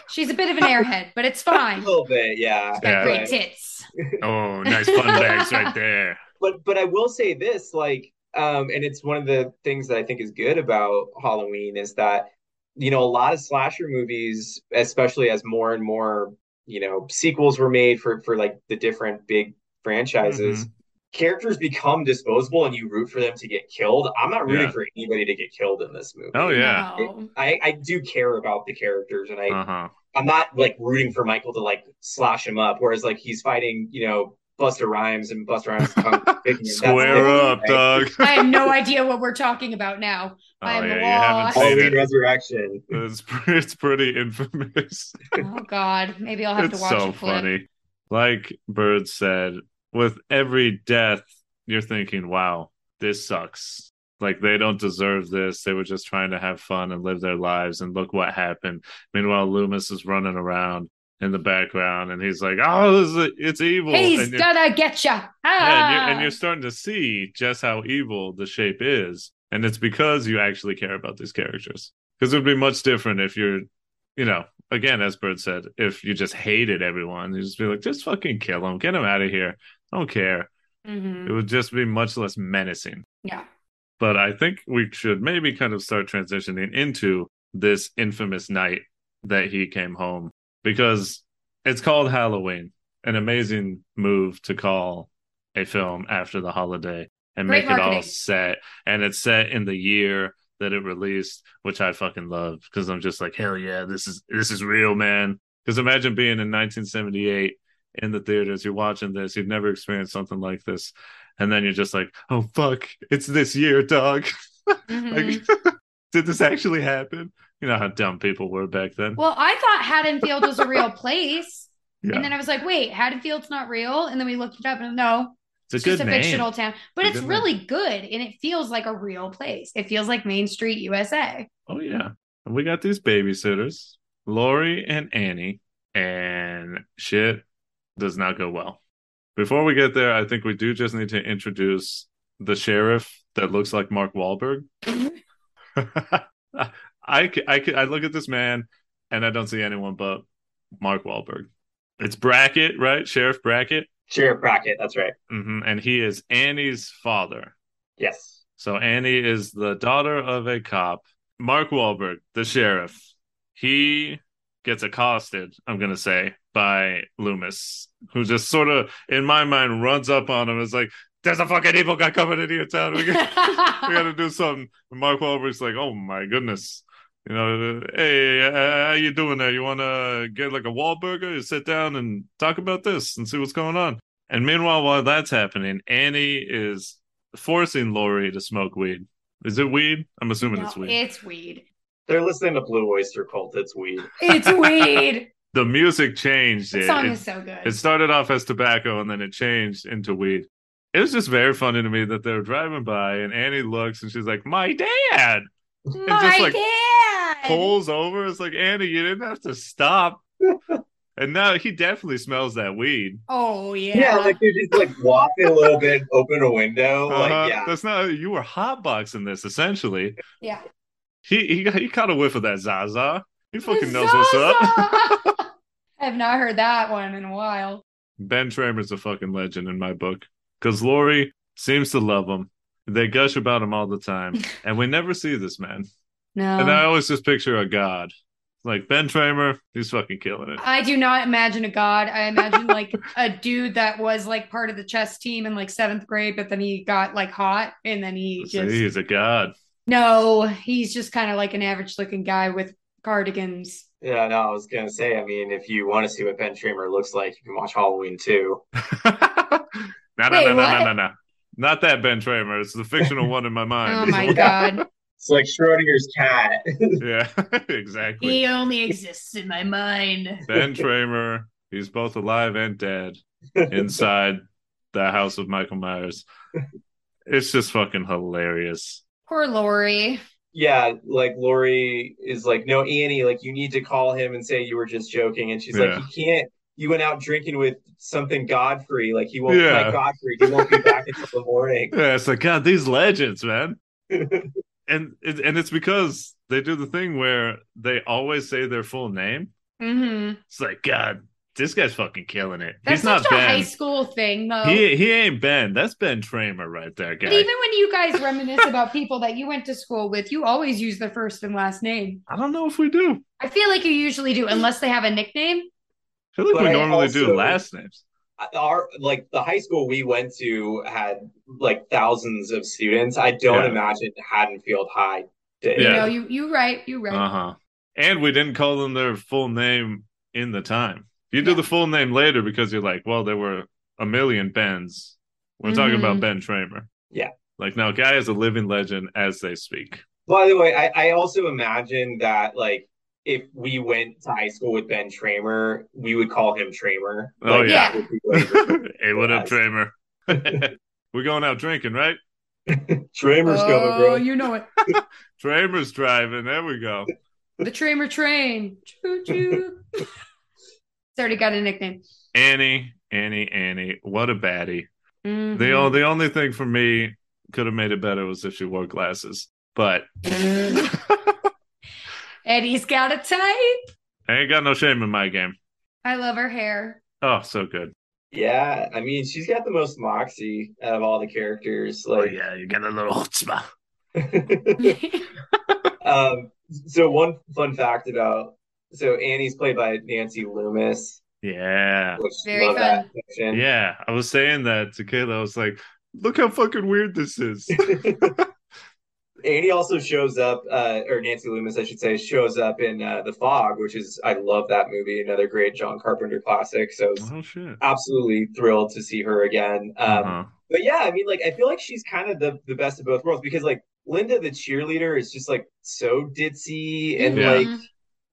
She's a bit of an airhead, but it's fine. a little bit, yeah. Got Yeah. great tits. Oh, nice fun bags right there. but but I will say this, like, um, and it's one of the things that I think is good about Halloween is that you know a lot of slasher movies, especially as more and more you know sequels were made for for like the different big franchises. Characters become disposable, and you root for them to get killed. I'm not rooting Yeah. for anybody to get killed in this movie. Oh yeah. No. I, I do care about the characters, and I Uh huh. I'm not like rooting for Michael to like slash him up. Whereas like he's fighting, you know, Busta Rhymes and Busta Rhymes tongue kicking him. That's Square up, right? dog. I have no idea what we're talking about now. Oh I'm yeah, lost. haven't seen Halloween it. Resurrection. It's pretty, it's pretty infamous. Oh God, maybe I'll have it's to watch so a funny. Like Bird said, with every death, you're thinking, "Wow, this sucks." Like they don't deserve this. They were just trying to have fun and live their lives, and look what happened. Meanwhile, Loomis is running around in the background, and he's like, "Oh, this is, it's evil." He's gonna get ya. Ah. Yeah, and you're, and you're starting to see just how evil the shape is, and it's because you actually care about these characters. Because it would be much different if you're, you know, again, as Bird said, if you just hated everyone, you just be like, just fucking kill him, get him out of here. I don't care. Mhm. It would just be much less menacing. Yeah. But I think we should maybe kind of start transitioning into this infamous night that he came home because it's called Halloween, an amazing move to call a film after the holiday and Great make it all set. And it's set in the year that it released, which I fucking love because I'm just like, hell yeah, this is this is real, man. Because imagine being in 1978 in the theaters, you're watching this, you've never experienced something like this, and then you're just like, oh fuck, it's this year, dog. Mhm. like, did this actually happen? You know how dumb people were back then. Well, I thought Haddonfield was a real place. yeah, And then I was like, wait, Haddonfield's not real? And then we looked it up and no, it's a it's just a name. fictional town. But It's it's good name. really good and it feels like a real place. It feels like Main Street, USA. Oh yeah, and we got these babysitters, Laurie and Annie, and shit does not go well. Before we get there, I think we do just need to introduce the sheriff that looks like Mark Wahlberg. I, c- I, c- I look at this man and I don't see anyone but Mark Wahlberg. It's Brackett, right? Sheriff Brackett. Sheriff Brackett, that's right. hmm And he is Annie's father. Yes. So Annie is the daughter of a cop. Mark Wahlberg, the sheriff, he gets accosted, I'm going to say, by Loomis, who just sort of, in my mind, runs up on him. Is like, there's a fucking evil guy coming into your town. We got, we got to do something. And Mark Wahlberg's like, oh my goodness. You know, hey, uh, how you doing there? You want to get like a Wahlburger? You sit down and talk about this and see what's going on. And meanwhile, while that's happening, Annie is forcing Laurie to smoke weed. Is it weed? I'm assuming No, it's weed. it's weed. They're listening to Blue Oyster Cult. It's weed. It's weed. the music changed. the song it, is so good. it started off as tobacco and then it changed into weed. It was just very funny to me that they were driving by and Annie looks and she's like, "My dad." My just, like, dad. Pulls over. It's like Annie, you didn't have to stop. and now he definitely smells that weed. Oh yeah. Yeah, like you're just like walking a little bit, open a window. Uh-huh. Like, yeah. That's not you were hotboxing this essentially. yeah. He he got he caught a whiff of that Zaza. He fucking knows what's up. Zaza! I have not heard that one in a while. Ben Tramer's a fucking legend in my book. Because Laurie seems to love him. They gush about him all the time. and we never see this man. No. And I always just picture a god. Like Ben Tramer, he's fucking killing it. I do not imagine a god. I imagine like a dude that was like part of the chess team in like seventh grade, but then he got like hot and then he See, just he's a god. no, he's just kind of like an average looking guy with cardigans. Yeah, no, I was gonna say, I mean, if you want to see what Ben Tramer looks like, you can watch Halloween too. no, no, no, Wait, no, no, what? no, no. Not that Ben Tramer. It's the fictional one in my mind. Oh my god. It's like Schrodinger's cat. Yeah, exactly. he only exists in my mind. Ben Tramer, he's both alive and dead inside the house of Michael Myers. It's just fucking hilarious. Poor Laurie. yeah, like Laurie is like, no, Annie, like you need to call him and say you were just joking. And she's Yeah. like, he can't. You went out drinking with something Godfrey. Like he won't Yeah. like Godfrey. He won't be back until the morning. Yeah, it's like God, these legends, man. And it, and it's because they do the thing where they always say their full name. hmm It's like God, this guy's fucking killing it. That's He's not such a Ben. high school thing, though. He he ain't Ben. That's Ben Tramer right there, guy. but even when you guys reminisce about people that you went to school with, you always use their first and last name. I don't know if we do. I feel like you usually do, unless they have a nickname. I feel like But we I normally do last names. Our like the high school we went to had like thousands of students. I don't Yeah. imagine Haddonfield High did. You Yeah. know, you you right, you right. Uh huh. And we didn't call them their full name in the time. You do Yeah. the full name later because you're like, well, there were a million Bens. We're talking Mhm. about Ben Tramer. Yeah. Like, now, guy is a living legend as they speak. By the way, I, I also imagine that like if we went to high school with Ben Tramer, we would call him Tramer. Oh, Like, yeah. would be what he would- hey, what up, Tramer? We're going out drinking, right? Tramer's coming, Oh, bro. you know it. Tramer's driving. There we go. The Tramer train. Choo choo. it's already got a nickname. Annie, Annie, Annie. What a baddie. Mhm. The, o- the only thing for me could have made it better was if she wore glasses. But Eddie's got a type. I ain't got no shame in my game. I love her hair. Oh, so good. Yeah, I mean, she's got the most moxie out of all the characters. Oh yeah, you got a little chutzpah. um, so one fun fact about so Annie's played by Nancy Loomis, Yeah, which Very love fun. fiction. yeah. I was saying that to Kayla. I was like, look how fucking weird this is. Annie also shows up, uh, or Nancy Loomis, I should say, shows up in uh, The Fog, which is I love that movie, another great John Carpenter classic. So oh absolutely thrilled to see her again. Um, Uh-huh. But yeah, I mean, like I feel like she's kind of the the best of both worlds because like Linda, the cheerleader, is just like so ditzy and Yeah. like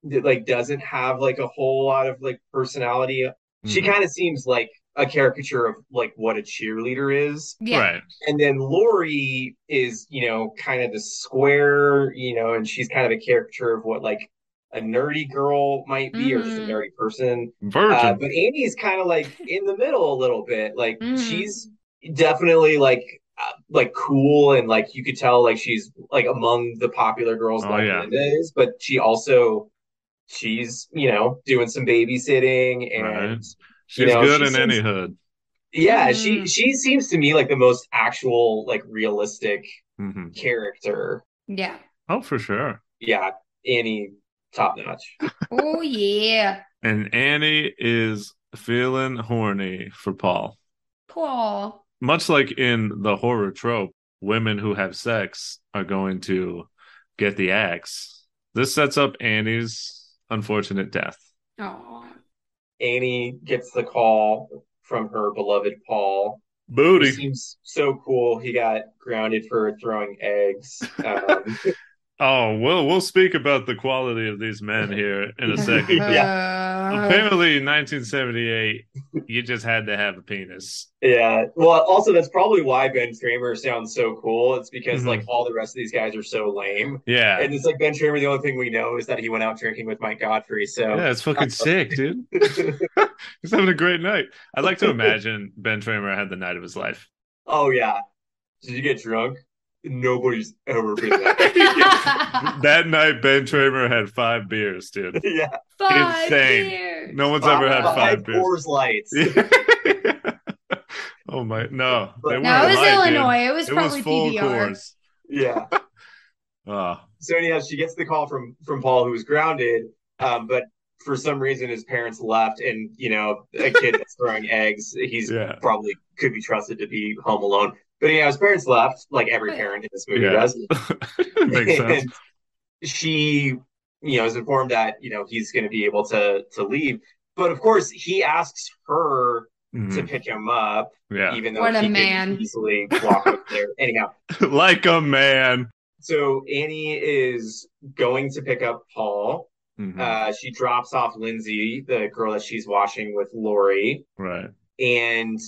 d- like doesn't have like a whole lot of like personality. She Mhm. kind of seems like a caricature of like what a cheerleader is. Yeah. Right. And then Laurie is, you know, kind of the square, you know, and she's kind of a caricature of what like a nerdy girl might be or just a Mhm. nerdy person. Virgin. Uh, but Amy's kind of like in the middle a little bit. Like Mhm. she's definitely like uh, like cool and like you could tell like she's like among the popular girls Oh, like yeah. Is, but she also she's you know doing some babysitting and Right. She's know, good she in any hood. yeah, she Mhm. she seems to me like the most actual like realistic hmm character. Yeah. Oh, for sure. Yeah, Annie top notch. Oh yeah. And Annie is feeling horny for Paul. Paul. Much like in the horror trope, women who have sex are going to get the axe. This sets up Annie's unfortunate death. Oh. Annie gets the call from her beloved Paul. Booty. seems so cool. He got grounded for throwing eggs. Um, Oh, we'll we'll speak about the quality of these men here in a second. Uh, Apparently, in 1978, you just had to have a penis. yeah. Well, also that's probably why Ben Tramer sounds so cool. It's because Mhm. like all the rest of these guys are so lame. Yeah, And it's like Ben Tramer, the only thing we know is that he went out drinking with Mike Godfrey. So yeah, it's fucking sick, dude. He's having a great night. I'd like to imagine Ben Tramer had the night of his life. oh yeah. Did you get drunk? Nobody's ever been that. That night, Ben Tramer had five beers, dude. yeah. Five Insane. years. No one's ever had Five five beers. Coors Lights. oh my, no, they No, No, it was light, dude. Illinois. It was It probably was full PBR. course. Yeah. Oh, So anyhow, she gets the call from from Paul, who was grounded, um, but for some reason his parents left, and you know, a kid that's throwing eggs, he's yeah, probably could be trusted to be home alone. But yeah, his parents left, like every parent in this movie Yeah. does. makes sense. And she, you know, is informed that you know he's going to be able to to leave, but of course he asks her to Mhm. pick him up, Yeah, even though What a he man. could easily walk up there. Anyhow, like a man. so Annie is going to pick up Paul. Mhm. Uh, she drops off Lindsey, the girl that she's watching with Laurie, right. and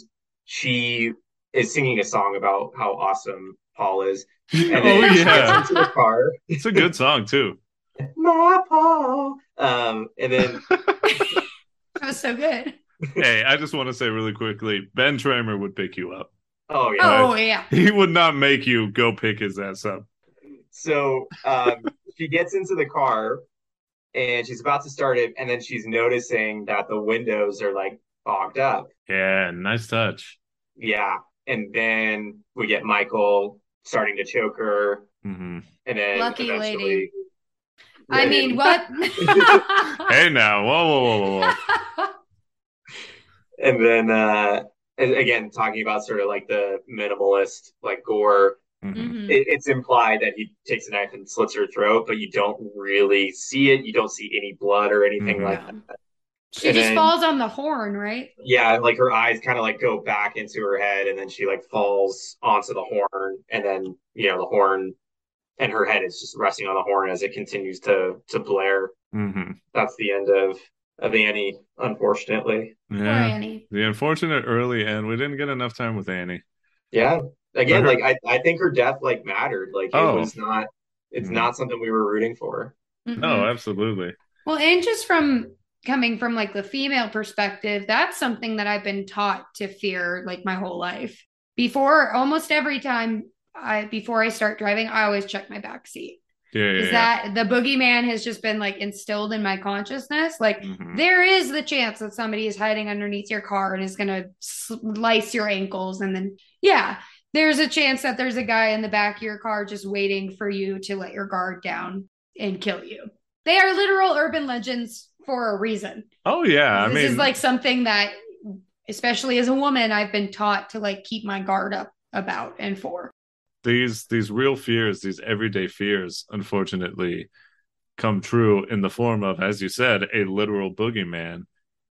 she is singing a song about how awesome Paul is. oh And then yeah, gets into the car. it's a good song too. My Paul. Um, and then That was so good. hey, I just want to say really quickly, Ben Tramer would pick you up. oh yeah. Oh yeah. He would not make you go pick his ass up. So um, she gets into the car and she's about to start it, and then she's noticing that the windows are like fogged up. Yeah, nice touch. Yeah. And then we get Michael starting to choke her, hmm and then Lucky eventually- lady. I mean, what? Hey now, whoa, whoa, whoa, whoa, whoa. and then uh, and again talking about sort of like the minimalist like gore. Mhm. Mhm. It, it's implied that he takes a knife and slits her throat, but you don't really see it. You don't see any blood or anything Mhm. like that. She And just then- falls on the horn, right? Yeah, like her eyes kind of like go back into her head, and then she like falls onto the horn, and then you know the horn, and her head is just resting on the horn as it continues to to blare. Mhm. That's the end of of Annie, unfortunately. Poor Yeah, Annie. the unfortunate early end. We didn't get enough time with Annie. Yeah, again, Her- like I I think her death like mattered. Like it Oh. was not. It's Mhm. not something we were rooting for. Mhm. No, absolutely. Well, and just from coming from like the female perspective, that's something that I've been taught to fear like my whole life. Before almost every time I before I start driving, I always check my back seat. Yeah, yeah. Is yeah. that the boogeyman has just been like instilled in my consciousness? Like Mhm. there is the chance that somebody is hiding underneath your car and is going to slice your ankles and then yeah, there's a chance that there's a guy in the back of your car just waiting for you to let your guard down and kill you. They are literal urban legends for a reason. Oh yeah, I this mean, is like something that especially as a woman I've been taught to like keep my guard up about and for. these these real fears, these everyday fears, unfortunately, come true in the form of, as you said, a literal boogeyman.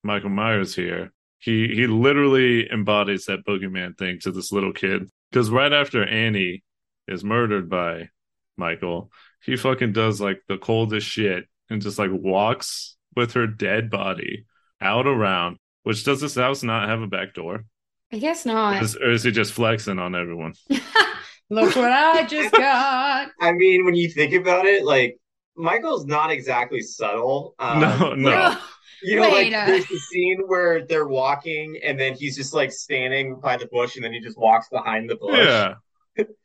Michael Myers here. He he literally embodies that boogeyman thing to this little kid. Because right after Annie is murdered by Michael, he fucking does like the coldest shit and just like walks with her dead body out around. Which does this house not have a back door? I guess not. Is- or is he just flexing on everyone? Look what I just got. I mean, when you think about it, like Michael's not exactly subtle. Um, No, no. like, You know, Wait like a- there's the scene where they're walking, and then he's just like standing by the bush, and then he just walks behind the bush. Yeah.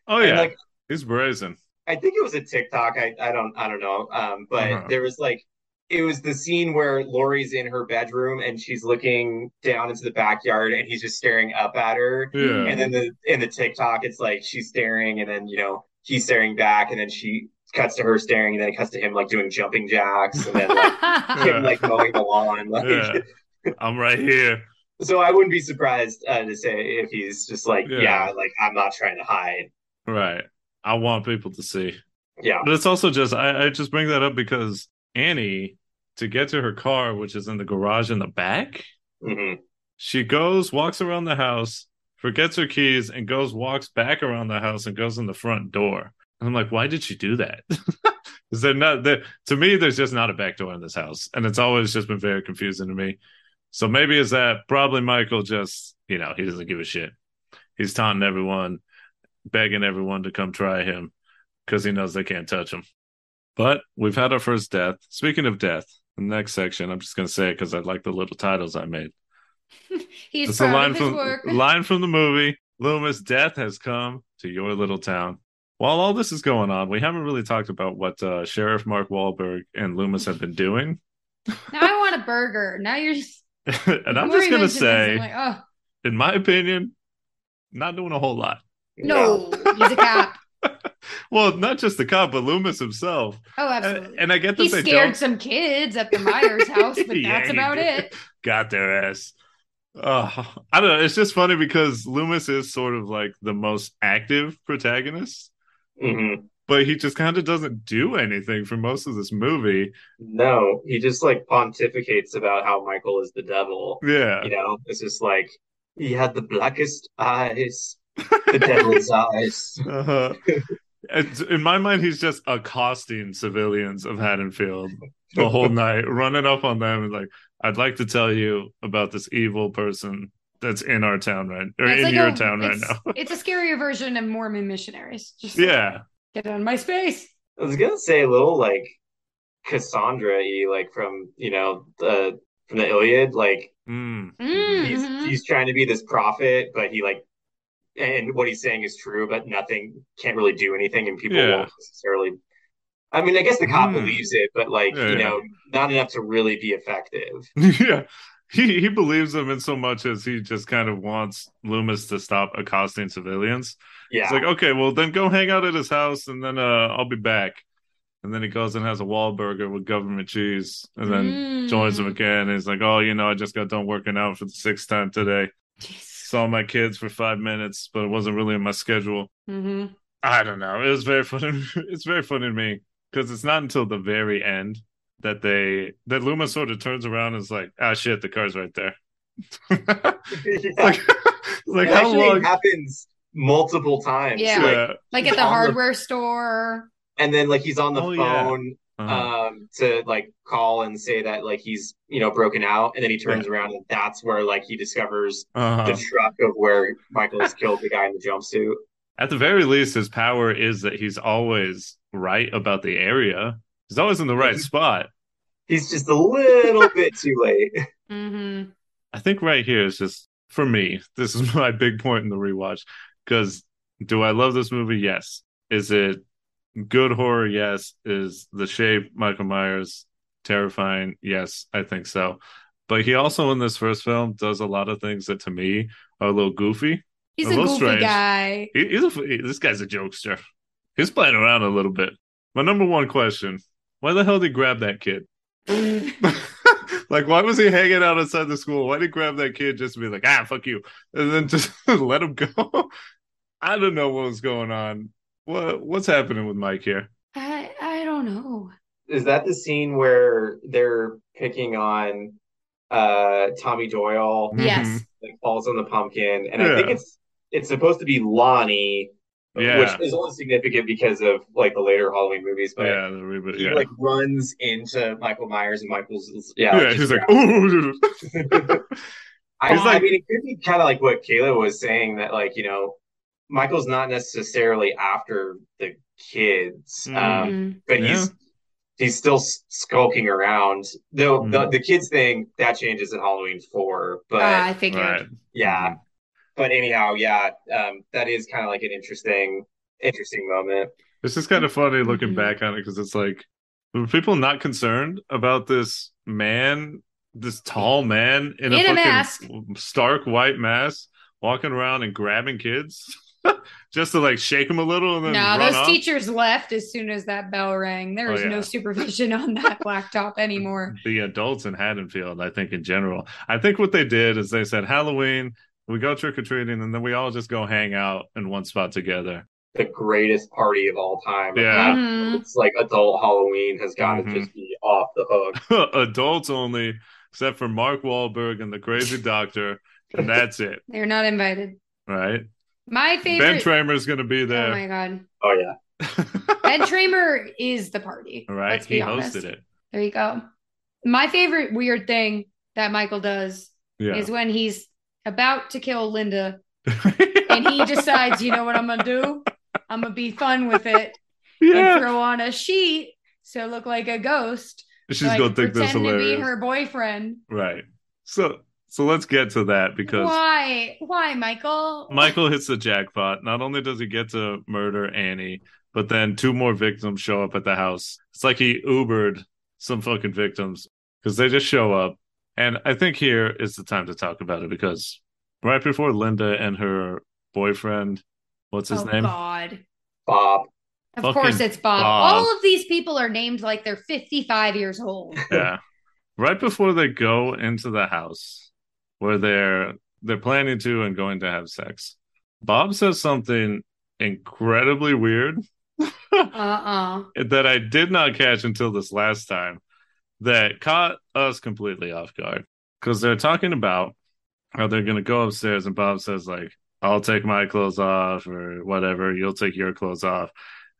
Oh And, yeah. like He's brazen. I think it was a TikTok. I, I don't I don't know. Um, but Uh-huh. there was like it was the scene where Laurie's in her bedroom and she's looking down into the backyard and he's just staring up at her. Yeah. And then the in the TikTok, it's like she's staring and then you know he's staring back and then she cuts to her staring and then it cuts to him like doing jumping jacks and then like Yeah. him like mowing the lawn. Like, Yeah. I'm right here. So I wouldn't be surprised uh, to say if he's just like, Yeah. yeah. like I'm not trying to hide. Right. I want people to see. Yeah. But it's also just I, I just bring that up because Annie, to get to her car, which is in the garage in the back, hmm She goes, walks around the house, forgets her keys, and goes, walks back around the house and goes in the front door. And I'm like, why did she do that? Is there not there to me? There's just not a back door in this house, and it's always just been very confusing to me. So maybe is that probably Michael just you know he doesn't give a shit. He's taunting everyone, begging everyone to come try him because he knows they can't touch him. But we've had our first death. Speaking of death, the next section I'm just gonna say it because I like the little titles I made. He's It's a proud line of his from work. line from the movie. Loomis, death has come to your little town. While all this is going on, we haven't really talked about what uh, Sheriff Mark Wahlberg and Loomis have been doing. Now I want a burger. Now you're just. and I'm just gonna say, like, oh in my opinion, not doing a whole lot. no, he's a cop. Well, not just the cop, but Loomis himself. Oh, And, absolutely. and I get that he they scared don't some kids at the Myers house, but Yeah, that's about did. it. got their ass. Oh, I don't know. It's just funny because Loomis is sort of like the most active protagonist, Mhm. but he just kind of doesn't do anything for most of this movie. No, he just like pontificates about how Michael is the devil. Yeah. You know, it's just like he had the blackest eyes, the devil's eyes. Uh-huh. It's- In my mind, he's just accosting civilians of Haddonfield the whole night, running up on them and like, "I'd like to tell you about this evil person that's in our town right, or It's in like your a- town right now." it's a scarier version of Mormon missionaries. Just like, yeah, get out of my space. I was gonna say a little like Cassandra-y, like from you know the from the Iliad. Like mm. Mm, he's mhm. he's trying to be this prophet, but he like and what he's saying is true, but nothing can't really do anything, and people Yeah. won't necessarily. I mean, I guess the cop Mm. believes it, but like Yeah, you yeah. know, not enough to really be effective. yeah. He he believes him in so much as he just kind of wants Loomis to stop accosting civilians. Yeah, It's like, okay, well then go hang out at his house and then uh I'll be back. And then he goes and has a Wahlburger with government cheese and then Mm. joins him again. And he's like, Oh, you know, I just got done working out for the sixth time today. Jesus. Saw my kids for five minutes, but it wasn't really in my schedule. Mhm. I don't know. It was very funny. It's very funny to me because it's not until the very end that they that Luma sort of turns around and is like, ah shit, the car's right there. Yeah. like, like it how long? happens multiple times. Yeah. Like, Yeah. Like at the on the- hardware store. and then like he's on the Oh, yeah. phone Uh-huh. um to like call and say that like he's you know broken out and then he turns around and that's where like he discovers Uh-huh. the truck of where Michael has killed the guy in the jumpsuit. At the very least, his power is that he's always right about the area. He's always in the right spot. He's just a little bit too late. Mm-hmm. I think right here is just for me. This is my big point in the rewatch. Because do I love this movie? Yes. Is it good horror? Yes. Is the shape Michael Myers terrifying? Yes, I think so. But he also in this first film does a lot of things that to me are a little goofy. He's A a goofy strange. guy. He, he's a, this guy's a jokester. He's playing around a little bit. My number one question: Why the hell did he grab that kid? like, why was he hanging out outside the school? Why did he grab that kid just to be like, ah, fuck you, and then just let him go? I don't know what was going on. What what's happening with Mike here? I I don't know. Is that the scene where they're picking on uh Tommy Doyle Yes. that falls on the pumpkin? And I think it's it's supposed to be Lonnie, Yeah. which is only significant because of like the later Halloween movies, but yeah, the reboot. he Yeah, like runs into Michael Myers and Michael's yeah, yeah. He's like, grabs ooh. I, He's like- I mean, it could be kind of like what Kayla was saying that, like, you know, Michael's not necessarily after the kids, um, Mhm. but Yeah. he's he's still skulking around. Though the, Mhm. the kids thing that changes in Halloween four, but Ah, I figured. right. yeah. But anyhow, yeah, um, that is kind of like an interesting, interesting moment. It's just kind of funny looking Mhm. back on it because it's like, were people not concerned about this man, this tall man in, In a fucking mask. stark white mask, walking around and grabbing kids just to like shake them a little and then No, run those off? teachers left as soon as that bell rang. There Oh, was yeah. no supervision on that blacktop anymore. The adults in Haddonfield, I think in general, I think what they did is they said Halloween, we go trick or treating, and then we all just go hang out in one spot together. The greatest party of all time. Yeah. Mhm. It's like adult Halloween has got to Mhm. just be off the hook. adults only, except for Mark Wahlberg and the crazy doctor and that's it, They're not invited. right? My favorite. Ben Tramer is going to be there. oh my god, Oh yeah. Ben Tramer is the party. right? He honest. hosted it. There you go. My favorite weird thing that Michael does Yeah. is when he's about to kill Linda and he decides, you know what I'm gonna do? I'm gonna be fun with it and yeah. throw on a sheet so look like a ghost. She's so going to think this pretend to be her boyfriend. Right. So so let's get to that because Why? Why, Michael? Michael hits the jackpot. Not only does he get to murder Annie, but then two more victims show up at the house. It's like he Ubered some fucking victims because they just show up. And I think here is the time to talk about it because right before Linda and her boyfriend, what's his oh name? God. Bob. Of Fucking course it's Bob. Bob. All of these people are named like they're 55 years old. Yeah. Right before they go into the house where they're they're planning to and going to have sex. Bob says something incredibly weird Uh-uh. that I did not catch until this last time that caught us completely off guard because they're talking about how they're going to go upstairs and Bob says like I'll take my clothes off or whatever you'll take your clothes off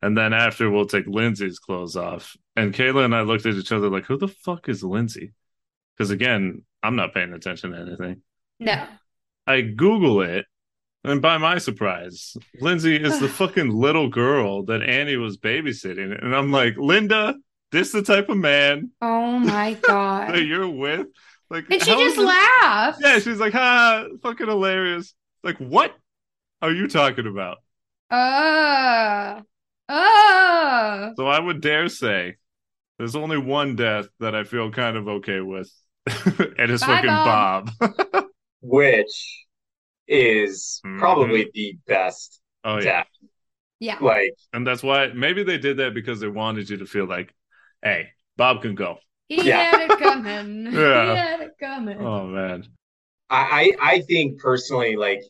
and then after we'll take Lindsey's clothes off and Kayla and I looked at each other like who the fuck is Lindsey because again I'm not paying attention to anything No. I Google it, and by my surprise, Lindsey is the fucking little girl that Annie was babysitting. And I'm like, Linda, this the type of man Oh my god. that you're with? Like, And she just laughed. Yeah, she's like, ha, fucking hilarious. Like, what are you talking about? Uh, uh. So I would dare say there's only one death that I feel kind of okay with, and it's Bye, fucking Bob. Bob. Which is Mhm. probably the best oh death. Yeah. Like And that's why maybe they did that because they wanted you to feel like, hey, Bob can go. He Yeah. had it coming. Yeah. He had it coming. Oh man. I, I I think personally, like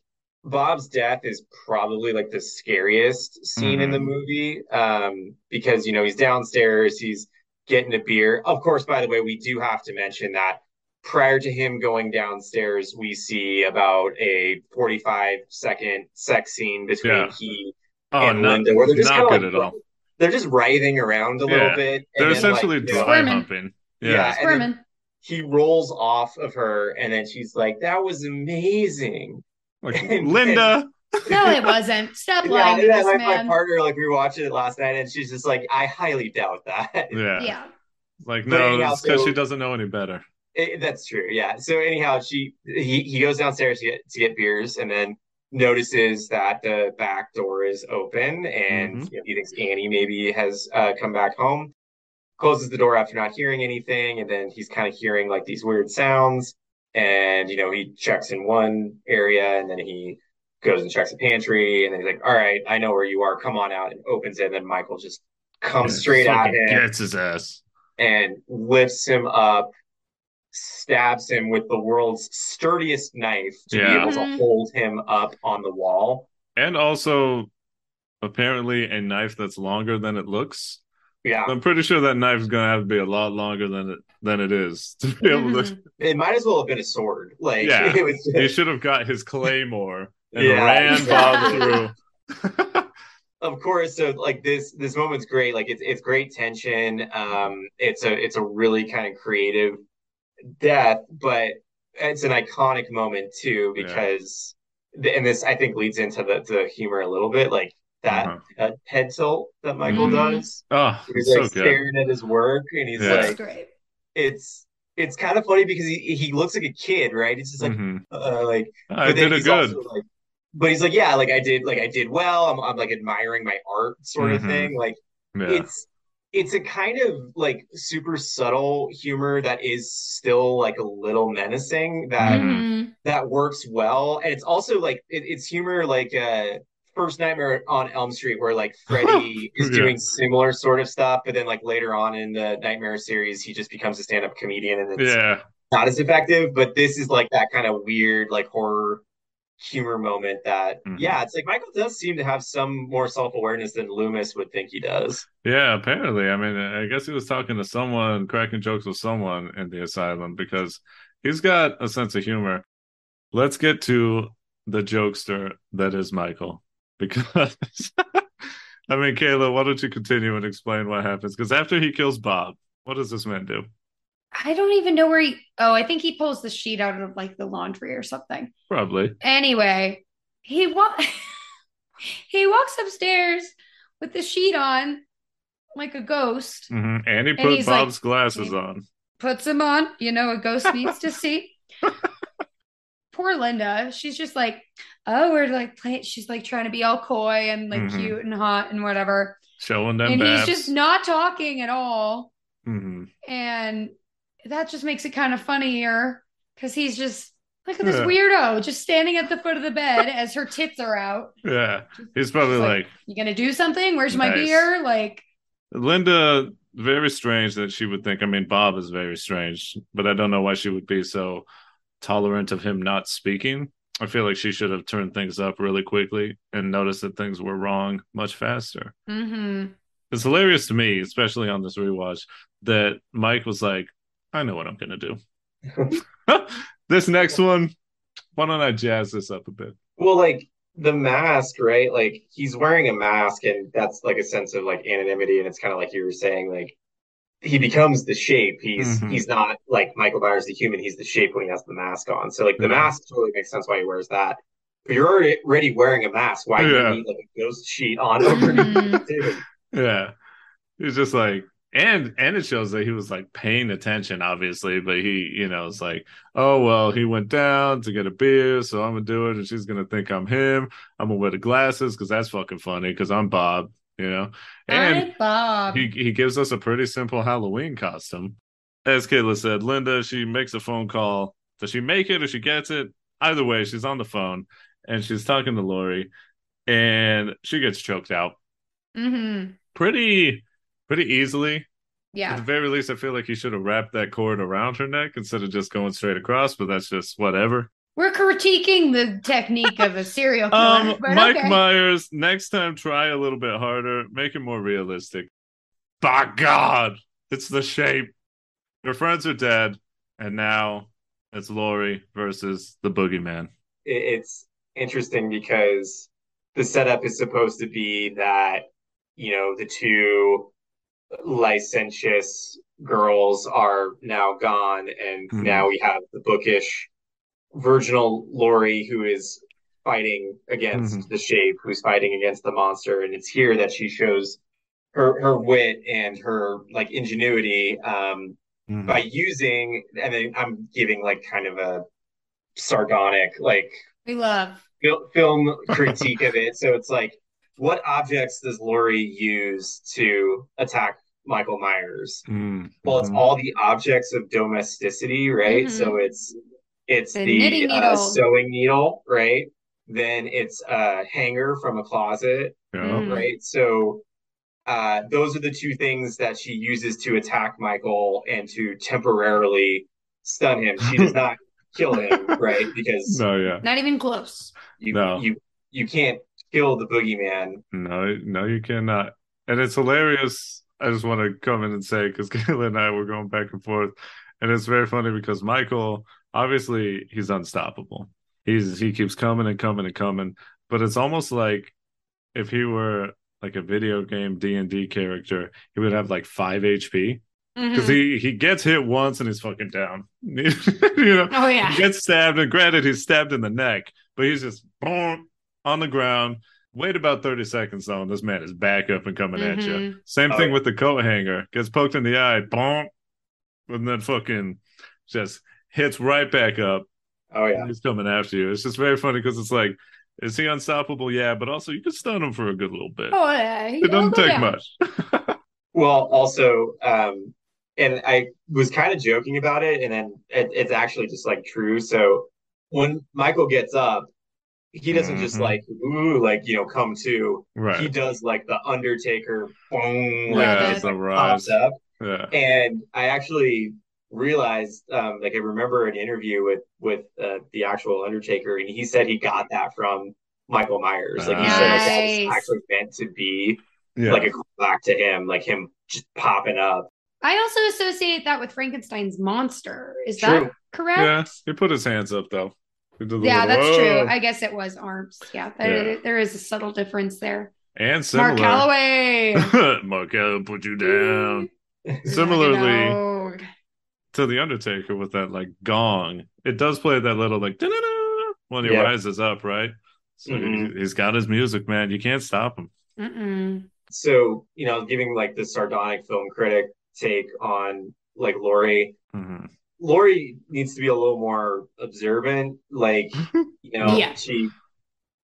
Bob's death is probably like the scariest scene in the Mhm. movie. Um, because you know, he's downstairs, he's getting a beer. Of course, by the way, we do have to mention that prior to him going downstairs, we see about a 45 second sex scene between Yeah. he Oh, and not, Linda, where they're just not good like, at all. they're just writhing around a little Yeah. bit. They're and then, like, essentially you know, dry Squirming. humping. Yeah. Yeah. Squirming. he rolls off of her, and then she's like, "That was amazing." Like And- Linda. No, it wasn't. Stop Yeah, lying to and then this my, my partner, like we were watching it last night, and she's just like, "I highly doubt that." Yeah. Yeah. Like But no, it's because so- she doesn't know any better. It- that's true. Yeah. So anyhow, she he he goes downstairs to get to get beers, and then notices that the back door is open, and Mhm. you know, he thinks Annie maybe has uh, come back home. Closes the door after not hearing anything, and then he's kind of hearing like these weird sounds. And you know, he checks in one area, and then he goes and checks the pantry, and then he's like, "All right, I know where you are. Come on out." And opens it, and then Michael just comes Yeah, straight at fucking him Gets his ass. and lifts him up, stabs him with the world's sturdiest knife to be able to hold him up on the wall. And also apparently a knife that's longer than it looks. Yeah, I'm pretty sure that knife's gonna have to be a lot longer than it than it is to be able to Mhm. it might as well have been a sword. Like Yeah. it was he should have got his claymore and Yeah. ran Bob through. of course so like this this moment's great like it's it's great tension um it's a it's a really kind of creative death but it's an iconic moment too Yeah. because and this i think leads into the the humor a little bit like that Uh-huh. uh, head tilt that michael Mhm. does oh, he's so like good. staring at his work and he's Yeah. Like great. it's it's kind of funny because he he looks like a kid right he's just like Mhm. uh, like I but then did it good. also like, but he's like, yeah, like I did, like I did well. I'm, I'm like admiring my art, sort of Mhm. thing. Like Yeah. it's, it's a kind of like super subtle humor that is still like a little menacing that Mhm. Mhm. that works well, and it's also like it, it's humor like uh First Nightmare on Elm Street, where like Freddy is Yeah. doing similar sort of stuff, but then like later on in the Nightmare series, he just becomes a stand-up comedian, and it's yeah. not as effective, but this is like that kind of weird, like horror humor moment that, Mhm. yeah, it's like Michael does seem to have some more self awareness than Loomis would think he does. Yeah, apparently. I mean, I guess he was talking to someone, cracking jokes with someone in the asylum because he's got a sense of humor. let's get to the jokester that is Michael. Because I mean, Kayla, why don't you continue and explain what happens? Because after he kills Bob, what does this man do? I don't even know where he. Oh, I think he pulls the sheet out of like the laundry or something. Probably. Anyway, he wa- he walks upstairs with the sheet on, like a ghost. hmm And he And put he's like- Bob's glasses on. Puts him on. You know, a ghost needs to see. Poor Linda. She's just like, oh, we're like playing. She's like trying to be all coy and like Mhm. cute and hot and whatever. Showing them and babs. he's just not talking at all. Mhm. And that just makes it kind of funnier because he's just look at this Yeah. weirdo just standing at the foot of the bed as her tits are out. Yeah. He's probably like, like, You gonna do something? Where's my Nice. beer? Like, Linda, very strange that she would think. I mean, Bob is very strange, but I don't know why she would be so tolerant of him not speaking. I feel like she should have turned things up really quickly and noticed that things were wrong much faster. hmm It's hilarious to me, especially on this rewatch, that Mike was like, I know what I'm going to do. this next one, why don't I jazz this up a bit? Well, like the mask, right? Like he's wearing a mask, and that's like a sense of like anonymity, and it's kind of like you were saying, like he becomes the shape. He's Mhm. he's not like Michael Myers the human. He's the shape when he has the mask on. So like the Yeah. mask totally makes sense why he wears that. But you're already, already wearing a mask. Why do you need like a ghost sheet on over Mhm. Yeah. He's just like, and and it shows that he was like paying attention, obviously, but he, you know, it's like, oh well, he went down to get a beer, so I'm gonna do it, and she's gonna think I'm him. I'm gonna wear the glasses because that's fucking funny because I'm Bob, you know. And Bob. he he gives us a pretty simple Halloween costume. As Kayla said, Linda, she makes a phone call. Does she make it or she gets it? Either way, she's on the phone and she's talking to Laurie, and she gets choked out mm-hmm. pretty pretty easily. Yeah. At the very least, I feel like he should have wrapped that cord around her neck instead of just going straight across. But that's just whatever. We're critiquing the technique of a serial killer. Um, Mike okay. Myers, next time try a little bit harder, make it more realistic. By God, it's the shape. Your friends are dead, and now it's Laurie versus the boogeyman. it's interesting because the setup is supposed to be that you know the two licentious girls are now gone and Mhm. now we have the bookish virginal Laurie who is fighting against Mhm. the shape who's fighting against the monster and it's here that she shows her her wit and her like ingenuity um by using and then I'm giving like kind of a sardonic like We love. fil- film critique of it. So it's like, what objects does Laurie use to attack Michael Myers? Mm, Well, it's all the objects of domesticity, right? Mhm. So it's it's The the, uh, sewing needle, right? Then it's a hanger from a closet, Yeah. Mhm. right? So uh, those are the two things that she uses to attack Michael and to temporarily stun him. She does not kill him, right? Because No, yeah, Not even close. you No. you you can't kill the boogeyman. no, no, you cannot. And it's hilarious. I just want to come in and say because Kayla and I were going back and forth, and it's very funny because Michael, obviously, he's unstoppable. He's he keeps coming and coming and coming, but it's almost like if he were like a video game D and D character, he would have like five HP because Mhm. he he gets hit once and he's fucking down. you know, Oh yeah. he gets stabbed, and granted, he's stabbed in the neck, but he's just boom, on the ground. Wait about 30 seconds though, and this man is back up and coming at you. Same Oh, thing with the coat hanger. Gets poked in the eye, boom, and then fucking just hits right back up. Oh yeah. He's coming after you. It's just very funny because it's like, is he unstoppable? Yeah, but also you can stun him for a good little bit. Oh yeah. He- it doesn't take down. much. Well, also, um, and I was kind of joking about it, and then it, it's actually just like true. So when Michael gets up, he doesn't just Mhm. like ooh, like you know, come to. He does like the Undertaker, boom, Love like Yeah, just the like, pops up. Yeah. And I actually realized, um, like I remember an interview with with uh, the actual Undertaker, and he said he got that from Michael Myers. Like he said, like, that was actually meant to be Yeah. like a callback to him, like him just popping up. I also associate that with Frankenstein's monster. Is True. that correct? yeah. He put his hands up though. He did the Yeah, little, that's true. I guess it was arms. Yeah, there, Yeah. there is a subtle difference there. and similar. Mark Calaway. Mark Calaway put you down. Similarly to the Undertaker with that like gong, it does play that little like when he Yeah. rises up, right? So Mhm. he, he's got his music, man. You can't stop him. Mm-mm. So, you know, giving like the sardonic film critic take on like Laurie. Mhm. Laurie needs to be a little more observant. Like, you know, Yeah. she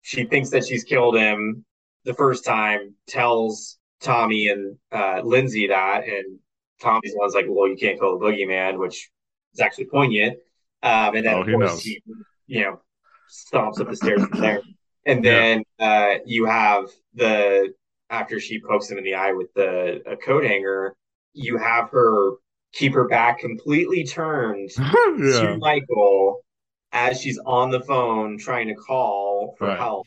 she thinks that she's killed him the first time, tells Tommy and uh, Lindsey that, and Tommy's one's like, "Well, you can't kill the boogeyman," which is actually poignant. Um, and then Oh, of course knows. he, you know, stomps up the stairs from there. And then uh, you have the after she pokes him in the eye with the a coat hanger, you have her keep her back completely turned yeah. to Michael as she's on the phone trying to call for Right. help.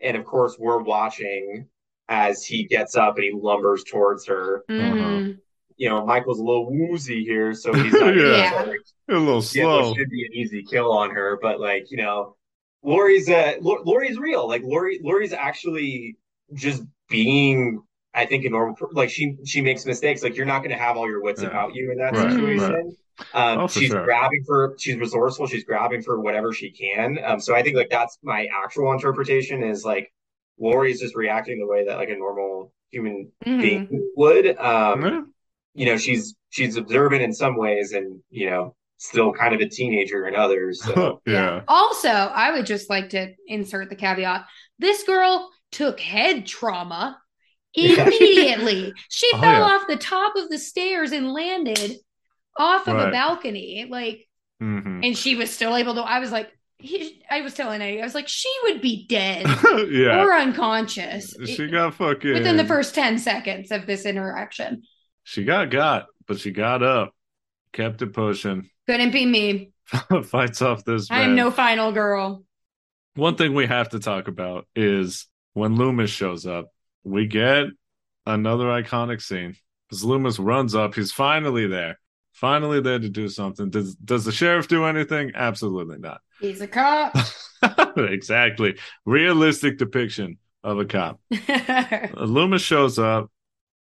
And of course, we're watching as he gets up and he lumbers towards her. Mhm. You know, Michael's a little woozy here, so he's not Yeah. like, A little yeah, slow. it should be an easy kill on her, but like, you know, Laurie's uh Lo- Laurie's real. Like Laurie Laurie's actually just being I think a normal like she she makes mistakes. Like you're not going to have all your wits Yeah. about you in that Right, situation. Um, Oh, she's sure. grabbing for she's resourceful. She's grabbing for whatever she can. Um, so I think like that's my actual interpretation is like Laurie's just reacting the way that like a normal human Mhm. being would. Um, Yeah. you know, she's she's observant in some ways, and you know, still kind of a teenager in others. So yeah. Also, I would just like to insert the caveat this girl took head trauma immediately. she Oh, fell yeah. off the top of the stairs and landed off of a balcony. Like, hmm and she was still able to. I was like, he, I was telling Eddie, I was like, she would be dead yeah. or unconscious She got fucking within the first 10 seconds of this interaction. She got got, but she got up, kept it pushing, Couldn't be me. fights off this. I am no final girl. One thing we have to talk about is when Loomis shows up, we get another iconic scene. Because Loomis runs up, he's finally there, finally there to do something. Does does the sheriff do anything? Absolutely not. He's a cop. exactly, realistic depiction of a cop. Uh, Loomis shows up,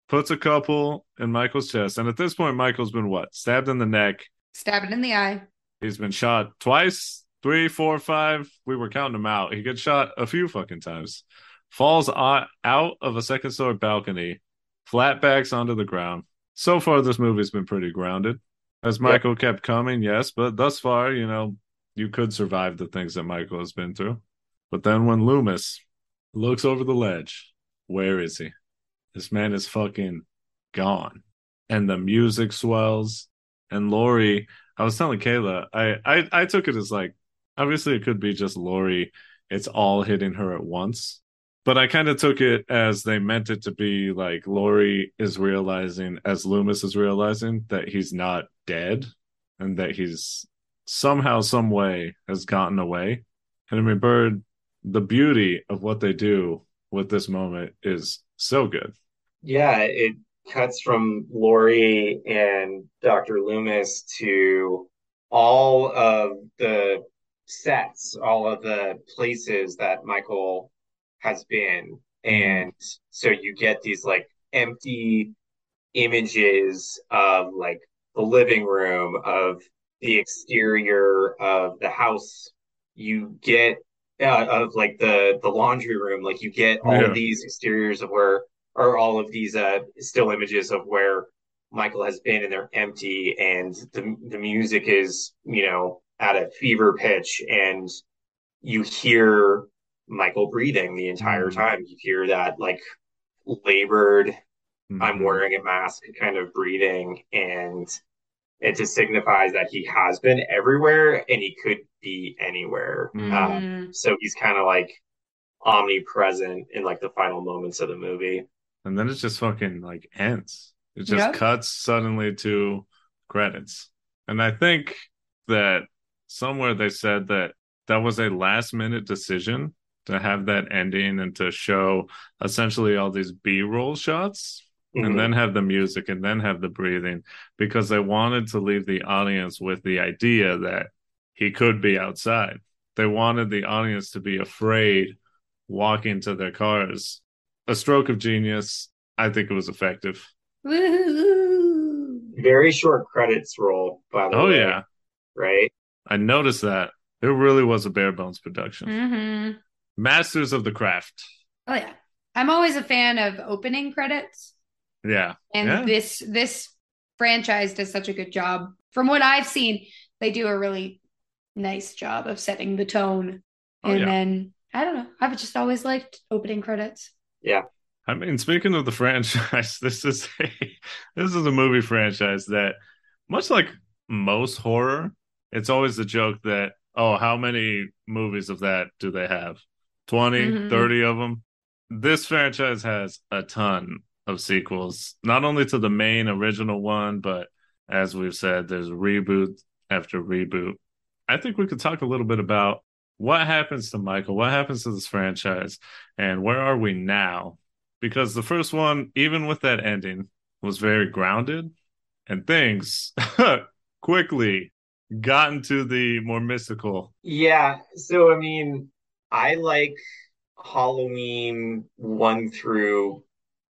puts a couple in Michael's chest, and at this point, Michael's been what? Stabbed in the neck. Stabbed in the eye. He's been shot twice, three, four, five. We were counting him out. He gets shot a few fucking times. Falls o- out of a second story balcony, flatbacks onto the ground. So far, this movie's been pretty grounded. As Michael kept coming, yes, but thus far, you know, you could survive the things that Michael has been through. But then when Loomis looks over the ledge, where is he? This man is fucking gone. And the music swells. And Laurie, I was telling Kayla, I, I I took it as like obviously it could be just Laurie, it's all hitting her at once. But I kind of took it as they meant it to be like Laurie is realizing, as Loomis is realizing, that he's not dead and that he's somehow, some way has gotten away. And I mean, Bird, the beauty of what they do with this moment is so good. yeah, it cuts from Laurie and Dr. Loomis to all of the sets, all of the places that Michael has been. And so you get these like empty images of like the living room, of the exterior of the house. You get uh, of like the the laundry room, like you get all Yeah. of these exteriors of where or all of these uh still images of where Michael has been and they're empty and the the music is, you know, at a fever pitch and you hear Michael breathing the entire Mhm. time. You hear that like labored I'm Mhm. wearing a mask kind of breathing and it just signifies that he has been everywhere and he could be anywhere. Um, Mm. so he's kind of like omnipresent in like the final moments of the movie. and then it just fucking like ends. It just Yep. cuts suddenly to credits. And I think that somewhere they said that that was a last minute decision to have that ending and to show essentially all these B-roll shots Mhm. and then have the music and then have the breathing because they wanted to leave the audience with the idea that he could be outside they wanted the audience to be afraid walking to their cars. A stroke of genius. I think it was effective. Woo-hoo-hoo. Very short credits roll, by the Oh way. yeah, Right. I noticed that. It really was a bare bones production. Mhm. Masters of the craft. Oh yeah. I'm always a fan of opening credits. Yeah. And Yeah. this this franchise does such a good job. From what I've seen, they do a really nice job of setting the tone. Oh, and yeah. then I don't know. I've just always liked opening credits. Yeah. I mean, speaking of the franchise, this is a this is a movie franchise that, much like most horror, it's always the joke that oh, how many movies of that do they have? 20, Mhm. 30 of them. This franchise has a ton of sequels, not only to the main original one, but as we've said, there's reboot after reboot. I think we could talk a little bit about what happens to Michael, what happens to this franchise, and where are we now? Because the first one, even with that ending, was very grounded, and things quickly got into the more mystical. Yeah. So I mean, I like Halloween one through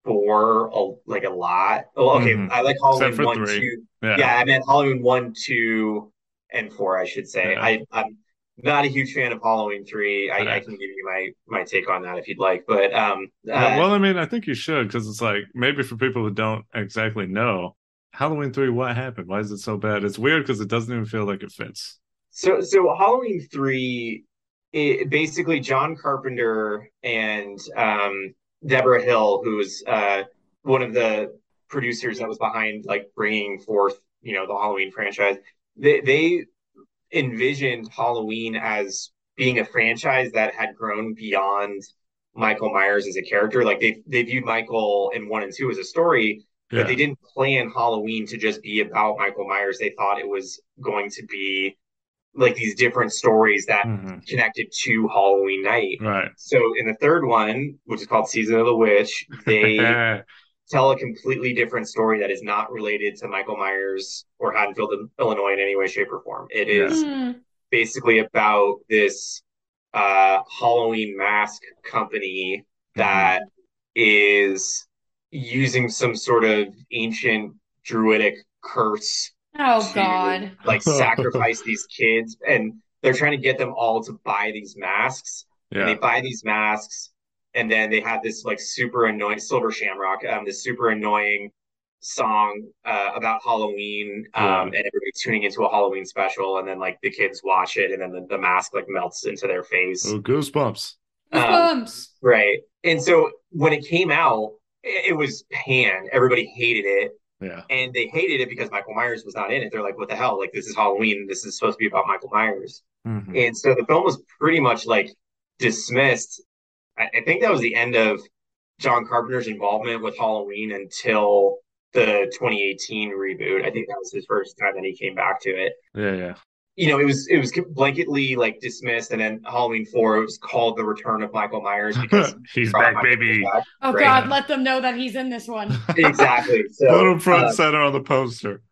four a, like a lot. Oh, okay. Mhm. I like Halloween one, three. two. Yeah. Yeah, I meant Halloween one, two, and four, I should say. Yeah. I, I'm not a huge fan of Halloween three. I, I can give you my my take on that if you'd like. But um Well, uh, well, I mean, I think you should because it's like maybe for people who don't exactly know Halloween three, what happened? Why is it so bad? It's weird because it doesn't even feel like it fits. So, so Halloween three, it, basically John Carpenter and um, Debra Hill, who's uh, one of the producers that was behind like bringing forth, you know, the Halloween franchise. They they envisioned Halloween as being a franchise that had grown beyond Michael Myers as a character. Like they they viewed Michael in one and two as a story, Yeah. but they didn't plan Halloween to just be about Michael Myers. They thought it was going to be like these different stories that Mhm. connected to Halloween night. Right. So in the third one, which is called Season of the Witch, they tell a completely different story that is not related to Michael Myers or Haddonfield, Illinois in any way, shape, or form. It is Hmm. basically about this uh, Halloween mask company that is using some sort of ancient druidic curse Oh God. like sacrifice these kids and they're trying to get them all to buy these masks and they buy these masks and then they have this like super annoying silver shamrock um this super annoying song uh, about halloween um Yeah. and everybody tuning into a halloween special and then like the kids watch it and then the, the mask like melts into their face Oh, goosebumps. Um, Goosebumps. right and so when it came out it, it was pan. everybody hated it Yeah. and they hated it because michael myers was not in it they're like what the hell like this is halloween this is supposed to be about michael myers Mhm. and so the film was pretty much like dismissed. I, I think that was the end of John Carpenter's involvement with Halloween until the 2018 reboot. I think that was his first time that he came back to it. Yeah. Yeah. You know, it was it was blanketly like dismissed, and then Halloween four it was called the Return of Michael Myers because He's back, Myers baby. back. Oh Right. God, let them know that he's in this one. Exactly. So, Put him front uh, center on the poster.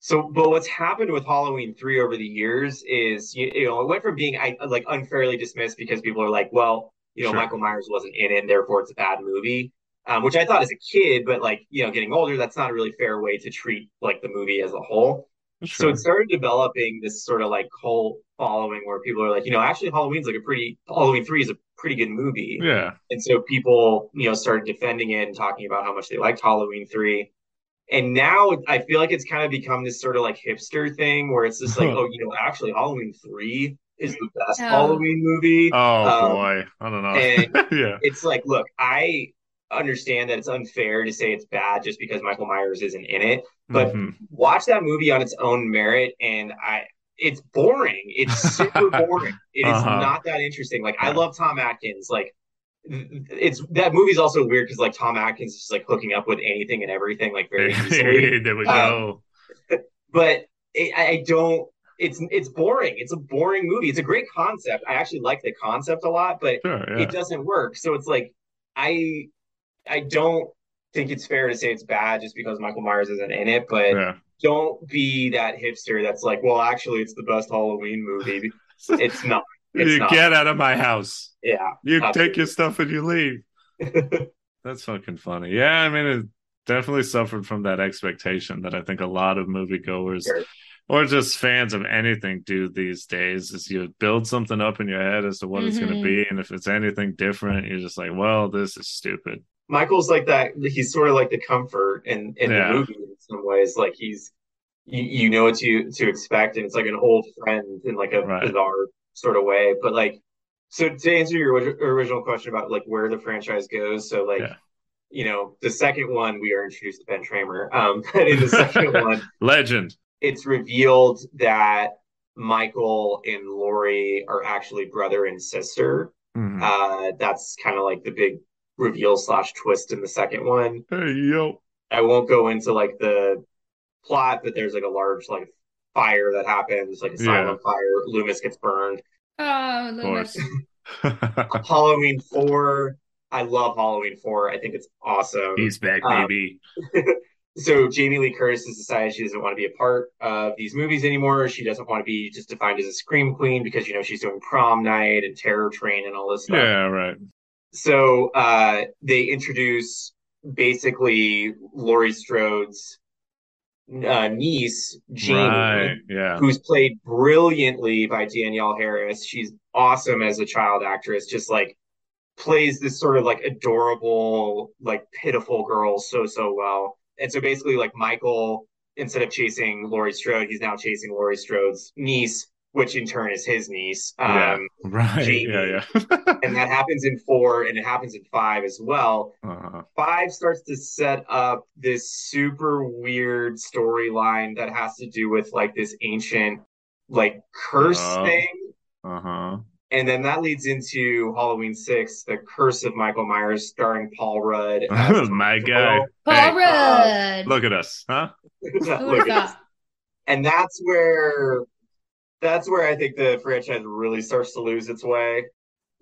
So, but what's happened with Halloween three over the years is you, you know it went from being I, like unfairly dismissed because people are like, well, you know, Sure. Michael Myers wasn't in it, and therefore it's a bad movie. Um, which I thought as a kid, but like you know, getting older, that's not a really fair way to treat like the movie as a whole. So it started developing this sort of like cult following where people are like, you know, actually Halloween's like a pretty Halloween three is a pretty good movie. Yeah. And so people, you know, started defending it and talking about how much they liked Halloween 3. And now I feel like it's kind of become this sort of like hipster thing where it's just like, oh, you know, actually Halloween 3 is the best Oh. Halloween movie. Oh Um, boy. I don't know. and- yeah. It's like, look, I understand that it's unfair to say it's bad just because Michael Myers isn't in it. But- Mhm. Watch that movie on its own merit and I it's boring. It's super boring. It is Uh-huh. not that interesting. Like I love Tom Atkins. Like it's that movie's also weird because like Tom Atkins is just like hooking up with anything and everything like very easily. there we Um, go. but it, I I don't. It's it's boring. It's a boring movie. It's a great concept. I actually like the concept a lot, but Sure. Yeah. it doesn't work. So it's like I I don't think it's fair to say it's bad just because Michael Myers isn't in it, but yeah. don't be that hipster that's like, well, actually, it's the best Halloween movie. It's not. It's you not. get out of my house. Yeah. You Absolutely. take your stuff and you leave. That's fucking funny. Yeah, I mean, it definitely suffered from that expectation that I think a lot of moviegoers Sure. or just fans of anything do these days is you build something up in your head as to what it's going to mm-hmm. be. And if it's anything different, you're just like, well, this is stupid. Michael's like that. He's sort of like the comfort in in Yeah. the movie in some ways. Like he's you, you know what to to expect, and it's like an old friend in like a Right. bizarre sort of way. But like, so to answer your original question about like where the franchise goes, so like. Yeah. You know, the second one we are introduced to Ben Tramer. Um, but in the second one, Legend. it's revealed that Michael and Laurie are actually brother and sister. Mhm. Uh, that's kind of like the big reveal slash twist in the second one. hey, yo. I won't go into like the plot, but there's like a large like fire that happens, like a silent fire. Loomis gets burned. Oh, Loomis. Halloween four. I love Halloween four. I think it's awesome. He's back, Um, baby. so Jamie Lee Curtis has decided she doesn't want to be a part of these movies anymore. She doesn't want to be just defined as a scream queen because you know she's doing prom night and terror train and all this stuff. Yeah, right. So uh, they introduce basically Laurie Strode's uh, niece, Jamie, Right. Yeah. who's played brilliantly by Danielle Harris. She's awesome as a child actress, just like plays this sort of like adorable, like pitiful girl so, so well. And so basically, like Michael, instead of chasing Laurie Strode, he's now chasing Laurie Strode's niece, which in turn is his niece. Yeah. Um, Right. Jamie. Yeah, yeah. and that happens in four and it happens in five as well. uh-huh. Five starts to set up this super weird storyline that has to do with like this ancient like curse Oh. thing. Uh-huh. And then that leads into Halloween six, the curse of Michael Myers, starring Paul Rudd. as My Tom guy. Paul Hey, Rudd. Look at us, huh? Look at that? this. And that's where that's where I think the franchise really starts to lose its way.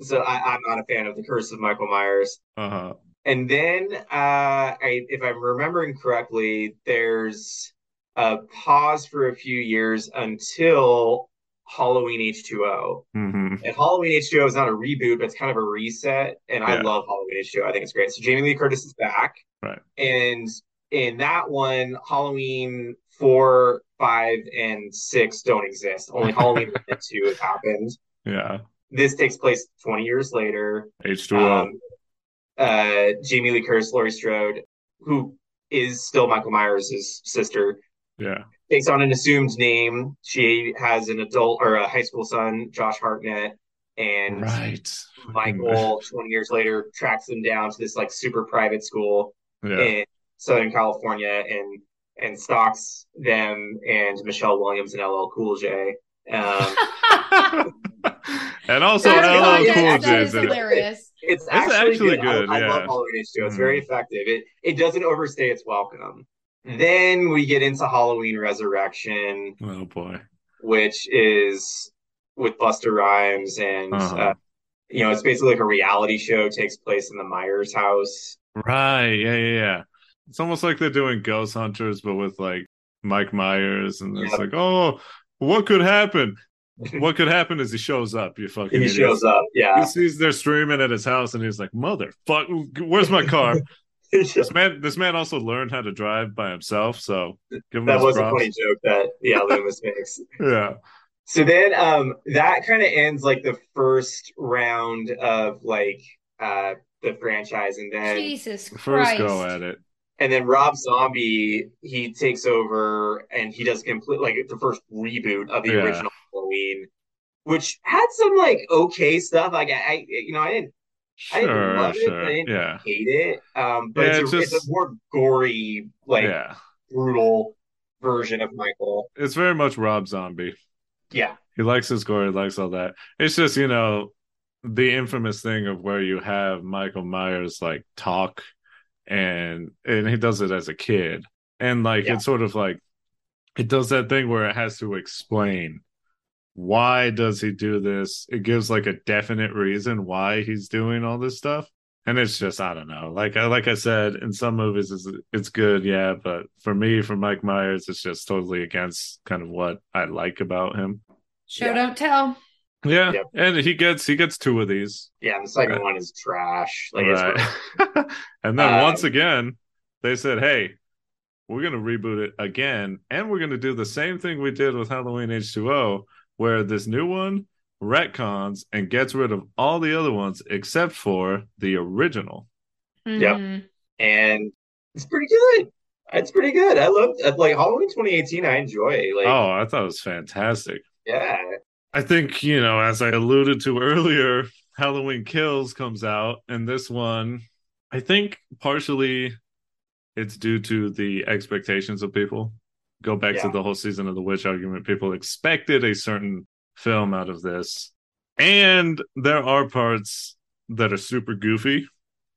So I, I'm not a fan of the curse of Michael Myers. Uh-huh. And then, uh, I, if I'm remembering correctly, there's a pause for a few years until Halloween H2O. hmm And Halloween H2O is not a reboot, but it's kind of a reset. And I love Halloween H2O. I think it's great. So Jamie Lee Curtis is back. Right. And in that one, Halloween four, five, and six don't exist. Only Halloween one and two have happened. Yeah. This takes place 20 years later. H2O. Um, uh, Jamie Lee Curtis, Laurie Strode, who is still Michael Myers' sister, yeah. takes on an assumed name. She has an adult or a high school son, Josh Hartnett, and Right. Michael, 20 years later, tracks them down to this like super private school Yeah. in Southern California and and stalks them and Michelle Williams and LL Cool J. Um, and also That's LL. Cool J is is it. hilarious. it's It's actually, actually good. good, I, I love Halloween H2O. It's Mhm. very effective. It it doesn't overstay its welcome. Then we get into Halloween Resurrection, Oh boy. which is with Busta Rhymes and Uh-huh. uh, you know it's basically like a reality show. takes place in the Myers house. Right. Yeah, yeah, yeah. It's almost like they're doing Ghost Hunters, but with like Mike Myers, and it's Yep. like, oh, what could happen? what could happen is he shows up. You fucking. He idiots. shows up. Yeah. He sees they're streaming at his house, and he's like, "Motherfuck, where's my car?" this man, this man also learned how to drive by himself, so give him that his was a funny joke that yeah Loomis makes. Yeah. So then um that kind of ends like the first round of like uh the franchise and then Jesus Christ, First go at it. And then Rob Zombie he takes over and he does complete like the first reboot of the Yeah. original Halloween which had some like okay stuff like I, I you know I didn't I didn't Sure, love it sure. but I didn't Yeah. hate it um but Yeah, it's, a, it's a more gory like yeah. brutal version of Michael It's very much Rob Zombie. yeah He likes his gore, he likes all that. It's just, you know, the infamous thing of where you have Michael Myers like talk and and he does it as a kid. And like Yeah. it's sort of like it does that thing where it has to explain why does he do this? It gives like a definite reason why he's doing all this stuff. And it's just I don't know. Like I like I said, in some movies it's it's good, yeah, but for me, for Mike Myers, it's just totally against kind of what I like about him. Show Yeah. don't tell. Yeah, Yep. and he gets he gets two of these. Yeah, and the second Right. one is trash. Like right. and then Um, once again, they said, "Hey, we're going to reboot it again, and we're going to do the same thing we did with Halloween H2O, where this new one retcons and gets rid of all the other ones except for the original." Yep. Mhm. and it's pretty good. It's pretty good. I love like Halloween 2018. I enjoy. Like, oh, I thought it was fantastic. yeah, I think, you know, as I alluded to earlier, Halloween Kills comes out, and this one, I think partially it's due to the expectations of people. Go back to the whole season of the witch argument. People expected a certain film out of this. And there are parts that are super goofy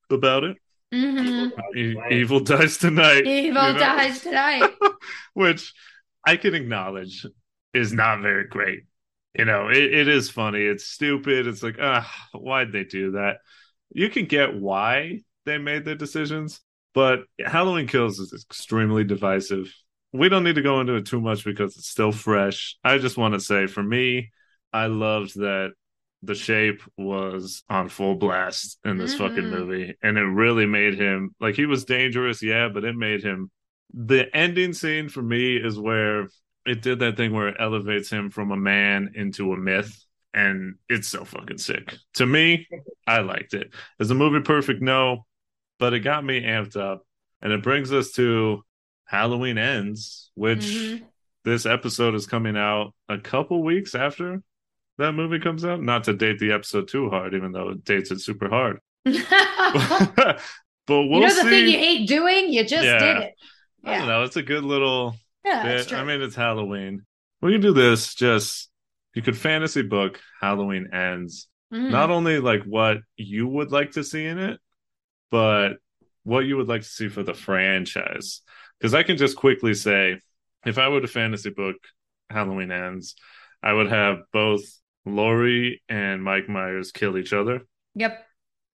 about it. Mhm. E- Evil dies tonight. Evil you know? dies tonight. which I can acknowledge is not very great. You know, it, it is funny. It's stupid. It's like, ah, why'd they do that? You can get why they made the decisions, but Halloween Kills is extremely divisive. We don't need to go into it too much because it's still fresh. I just want to say, for me, I loved that the shape was on full blast in this fucking Mhm. movie, and it really made him like he was dangerous, yeah, but it made him the ending scene for me is where it did that thing where it elevates him from a man into a myth and it's so fucking sick to me i liked it is the movie perfect no but it got me amped up and it brings us to halloween ends which Mhm. this episode is coming out a couple weeks after that movie comes out not to date the episode too hard even though it dates it super hard but we'll you know the see thing you hate doing? You just Yeah. did it. I don't know. It's a good little Yeah, bit. that's true. I mean, it's Halloween. We can do this. Just you could fantasy book Halloween ends. Mhm. Not only like what you would like to see in it, but what you would like to see for the franchise. Because I can just quickly say, if I were to fantasy book Halloween ends, I would have both Laurie and Mike Myers kill each other Yep.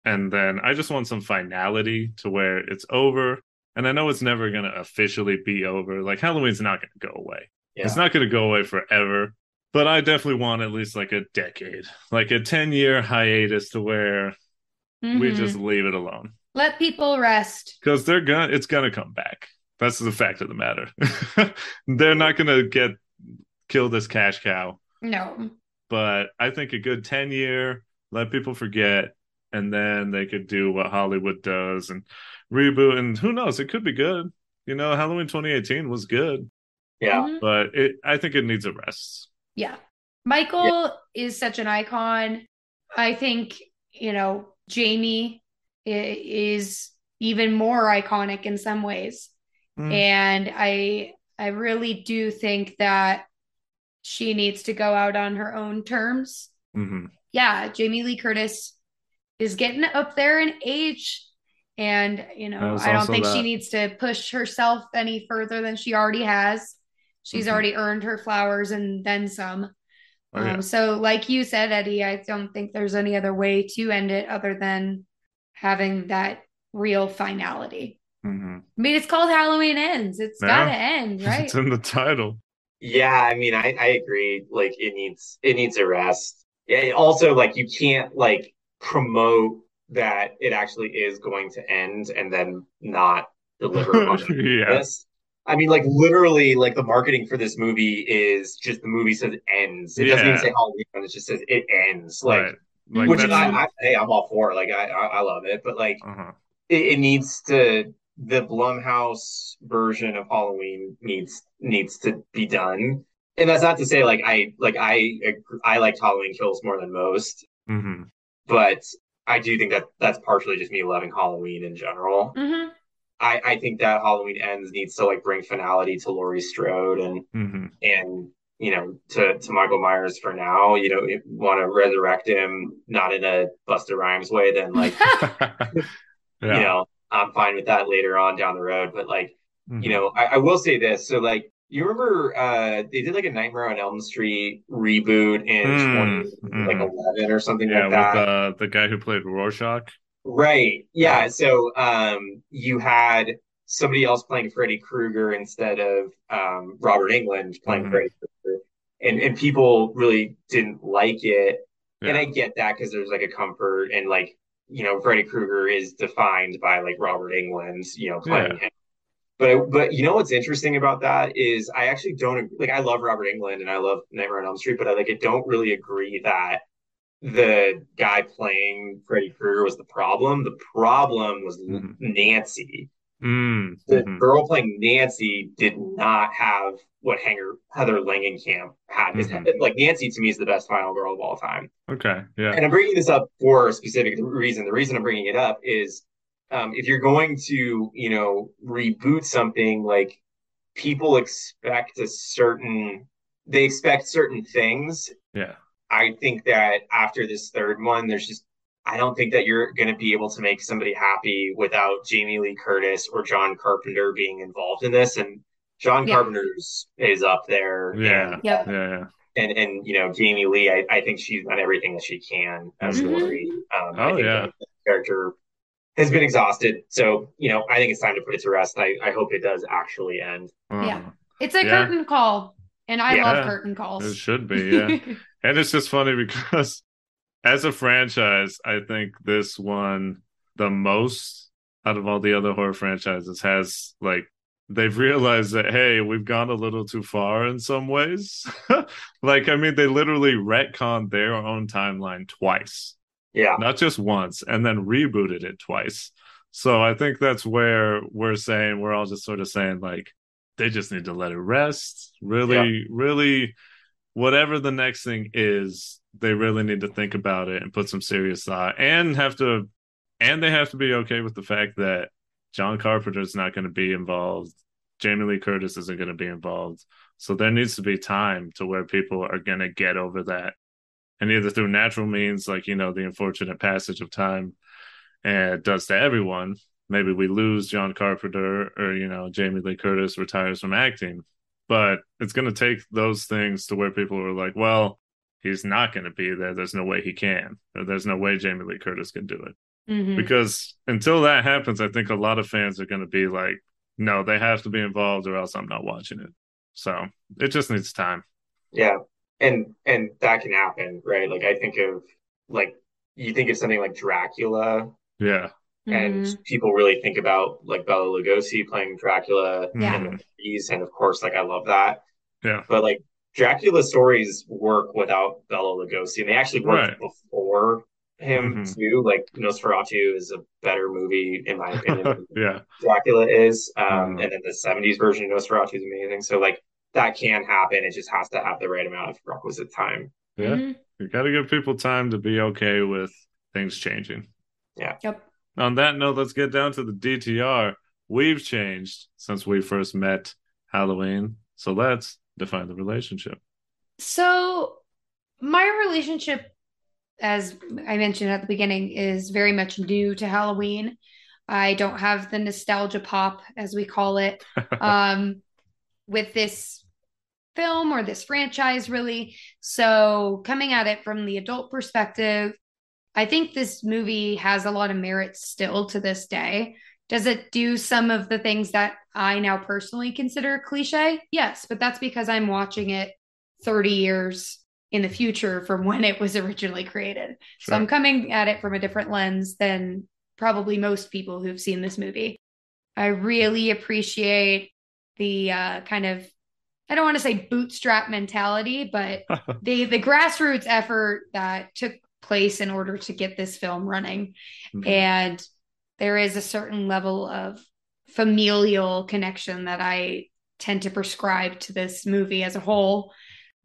and then I just want some finality to where it's over. And I know it's never going to officially be over. Like Halloween's not going to go away. yeah. It's not going to go away forever. But I definitely want at least like a decade, like a 10 year hiatus to where we Mhm. just leave it alone. let people rest. Because they're going to, it's going to come back. That's the fact of the matter. they're not going to get kill this cash cow. No. But I think a good 10 year, let people forget, and then they could do what Hollywood does and reboot. And who knows? It could be good. You know, Halloween 2018 was good, yeah. Mhm. but it I think it needs a rest. Yeah. Michael is such an icon. I think, you know, Jamie is even more iconic in some ways. Mm. And I I really do think that she needs to go out on her own terms. hmm Yeah, Jamie Lee Curtis is getting up there in age. And, you know, I don't also think she needs to push herself any further than she already has. She's Mhm. already earned her flowers and then some. Oh, yeah. Um, so, like you said, Eddie, I don't think there's any other way to end it other than having that real finality. hmm I mean, it's called Halloween Ends. It's Yeah. got to end, right? It's in the title. Yeah, I mean, I, I agree. Like it needs it needs a rest. Yeah, also like you can't like promote that it actually is going to end and then not deliver on yeah. this. I mean, like literally, like the marketing for this movie is just the movie says ends. It doesn't even say Halloween, it just says it ends. Like, right. Like which I, I, hey, I'm all for. Like, I, I, I love it, but like, uh-huh. it, it needs to. The Blumhouse version of Halloween needs needs to be done, and that's not to say like I like I I liked Halloween Kills more than most, hmm but I do think that that's partially just me loving Halloween in general. hmm I, I think that Halloween Ends needs to like bring finality to Laurie Strode and hmm and you know to to Michael Myers for now. You know, want to resurrect him, not in a Busta Rhymes way, then like yeah. you know I'm fine with that later on down the road. But like Mhm. you know, I, I will say this. So like you remember uh they did like a Nightmare on Elm Street reboot in Mm, 20 like. 11 or something yeah, like that. with uh, the guy who played Rorschach. Right. Yeah. So um you had somebody else playing Freddy Krueger instead of um Robert Englund playing Mhm. Freddy Krueger. and and people really didn't like it. Yeah. And I get that because there's like a comfort and like you know Freddy Krueger is defined by like Robert Englund, you know, playing Yeah. him. But but you know what's interesting about that is I actually don't like I love Robert Englund and I love Nightmare on Elm Street, but I like I don't really agree that the guy playing Freddy Krueger was the problem. The problem was Mhm. Nancy. Mm, The girl playing Nancy did not have what Hanger Heather Langenkamp had. Mhm. Like Nancy to me is the best final girl of all time. Okay. Yeah. And I'm bringing this up for a specific reason. The reason I'm bringing it up is um, if you're going to, you know, reboot something, like people expect a certain, they expect certain things. Yeah. I think that after this third one, there's just, I don't think that you're going to be able to make somebody happy without Jamie Lee Curtis or John Carpenter being involved in this. And John Yeah. Carpenter's is up there. Yeah. And, Yep. Yeah. Yeah. and and you know Jamie Lee, I, I think she's done everything that she can as Mhm. Laurie. Um, I Oh, think yeah. the character has been exhausted, so you know I think it's time to put it to rest. I, I hope it does actually end. Yeah. Uh, It's a Yeah. curtain call, and I Yeah. love curtain calls. it should be. Yeah. And it's just funny because as a franchise, I think this one the most out of all the other horror franchises has like they've realized that hey, we've gone a little too far in some ways. like I mean, they literally retconned their own timeline twice, Yeah, not just once, and then rebooted it twice. So I think that's where we're saying we're all just sort of saying like they just need to let it rest. Really, really whatever the next thing is, they really need to think about it and put some serious thought and have to and they have to be okay with the fact that John Carpenter's not going to be involved. Jamie Lee Curtis isn't going to be involved. So there needs to be time to where people are going to get over that. And either through natural means, like, you know, the unfortunate passage of time and it does to everyone. Maybe we lose John Carpenter or, you know, Jamie Lee Curtis retires from acting but it's going to take those things to where people are like, well, he's not going to be there. There's no way he can, or there's no way Jamie Lee Curtis can do it. Mhm. Because until that happens, I think a lot of fans are going to be like, no, they have to be involved, or else I'm not watching it. So it just needs time. yeah, and and that can happen, right? Like I think of like you think of something like Dracula, Yeah. and Mhm. people really think about like Bela Lugosi playing Dracula Yeah. in the 50s, and of course, like I love that. Yeah. But like Dracula stories work without Bela Lugosi, and they actually worked Right. before him Mhm. too. Like Nosferatu is a better movie in my opinion. yeah. Dracula is, um, Mhm. and then the '70s version of Nosferatu is amazing. So like that can happen. It just has to have the right amount of requisite time. Yeah. Mhm. You got to give people time to be okay with things changing. Yeah. Yep. On that note, let's get down to the DTR. We've changed since we first met Halloween. So let's define the relationship. So, my relationship, as I mentioned at the beginning, is very much new to Halloween. I don't have the nostalgia pop, as we call it, um, with this film or this franchise, really. So, coming at it from the adult perspective, I think this movie has a lot of merit still to this day. Does it do some of the things that I now personally consider cliche? Yes, but that's because I'm watching it 30 years in the future from when it was originally created. So I'm coming at it from a different lens than probably most people who've seen this movie. I really appreciate the uh, kind of I don't want to say bootstrap mentality, but the the grassroots effort that took place in order to get this film running Mhm. and there is a certain level of familial connection that I tend to prescribe to this movie as a whole.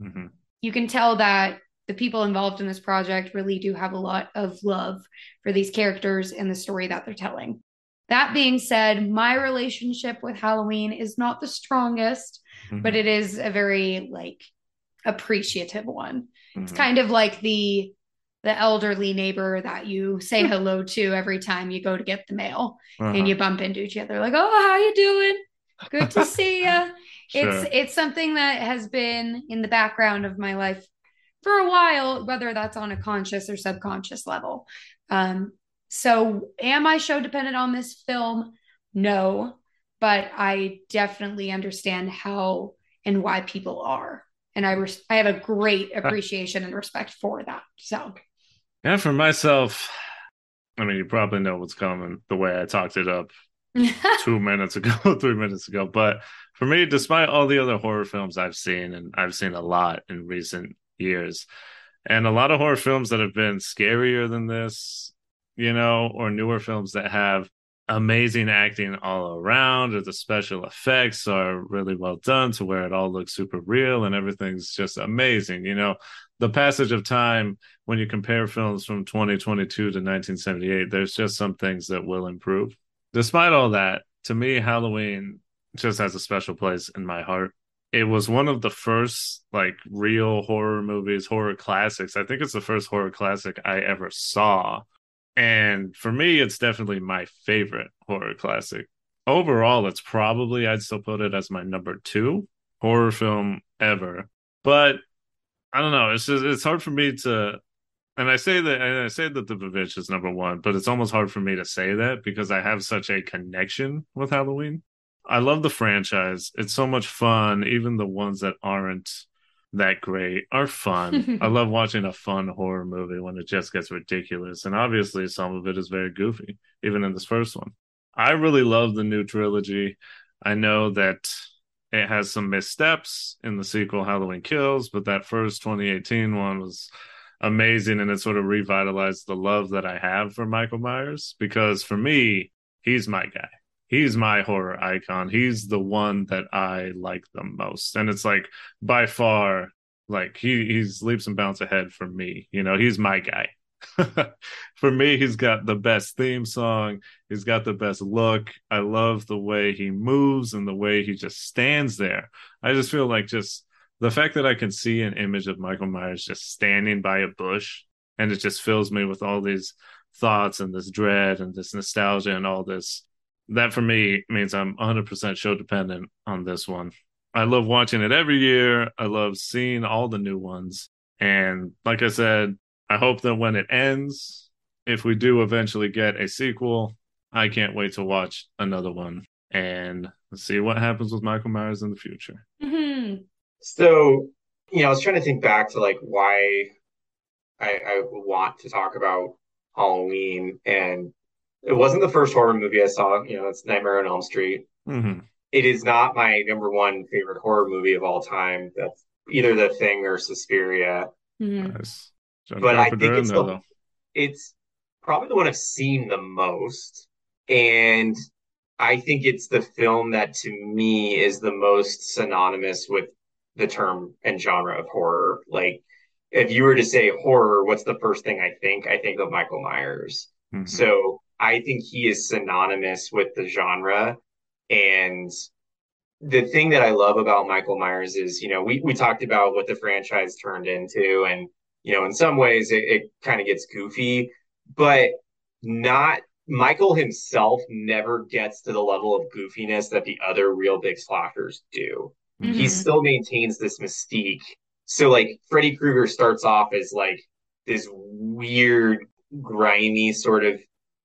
Mhm. You can tell that the people involved in this project really do have a lot of love for these characters and the story that they're telling. That being said, my relationship with Halloween is not the strongest, Mhm. but it is a very like appreciative one. It's Mhm. kind of like the the elderly neighbor that you say hello to every time you go to get the mail Uh-huh. and you bump into each other like oh how you doing good to see you Sure. it's it's something that has been in the background of my life for a while whether that's on a conscious or subconscious level um so am i show dependent on this film no but i definitely understand how and why people are and I res- I have a great uh. appreciation and respect for that. So, yeah, for myself, I mean, you probably know what's coming the way I talked it up two minutes ago, three minutes ago. But for me, despite all the other horror films I've seen, and I've seen a lot in recent years, and a lot of horror films that have been scarier than this, you know, or newer films that have amazing acting all around, or the special effects are really well done to where it all looks super real and everything's just amazing. You know, the passage of time when you compare films from 2022 to 1978, there's just some things that will improve. Despite all that, to me, Halloween just has a special place in my heart. It was one of the first like real horror movies, horror classics. I think it's the first horror classic I ever saw and for me, it's definitely my favorite horror classic. Overall, it's probably, I'd still put it as my number two horror film ever. But I don't know. It's just, it's hard for me to, and I say that, and I say that The Bewitched is number one, but it's almost hard for me to say that because I have such a connection with Halloween. I love the franchise. It's so much fun, even the ones that aren't that great are fun. I love watching a fun horror movie when it just gets ridiculous. And obviously, some of it is very goofy, even in this first one. I really love the new trilogy. I know that it has some missteps in the sequel, Halloween Kills, but that first 2018 one was amazing and it sort of revitalized the love that I have for Michael Myers because for me, he's my guy he's my horror icon. He's the one that I like the most. And it's like by far like he he's leaps and bounds ahead for me. You know, he's my guy. for me, he's got the best theme song. He's got the best look. I love the way he moves and the way he just stands there. I just feel like just the fact that I can see an image of Michael Myers just standing by a bush and it just fills me with all these thoughts and this dread and this nostalgia and all this that for me means I'm 100% show dependent on this one. I love watching it every year. I love seeing all the new ones. And like I said, I hope that when it ends, if we do eventually get a sequel, I can't wait to watch another one and see what happens with Michael Myers in the future. Mm-hmm. So, you know, I was trying to think back to like why I, I want to talk about Halloween and it wasn't the first horror movie I saw. You know, it's Nightmare on Elm Street. Mm-hmm. It is not my number one favorite horror movie of all time. That's either The Thing or Suspiria. Mm-hmm. Nice. but I think it's, the, it's probably the one I've seen the most. And I think it's the film that to me is the most synonymous with the term and genre of horror. Like, if you were to say horror, what's the first thing I think? I think of Michael Myers. Mm-hmm. So I think he is synonymous with the genre. And the thing that I love about Michael Myers is, you know, we, we talked about what the franchise turned into. And, you know, in some ways it, it kind of gets goofy, but not Michael himself never gets to the level of goofiness that the other real big slashers do. Mm-hmm. He still maintains this mystique. So, like, Freddy Krueger starts off as like this weird, grimy sort of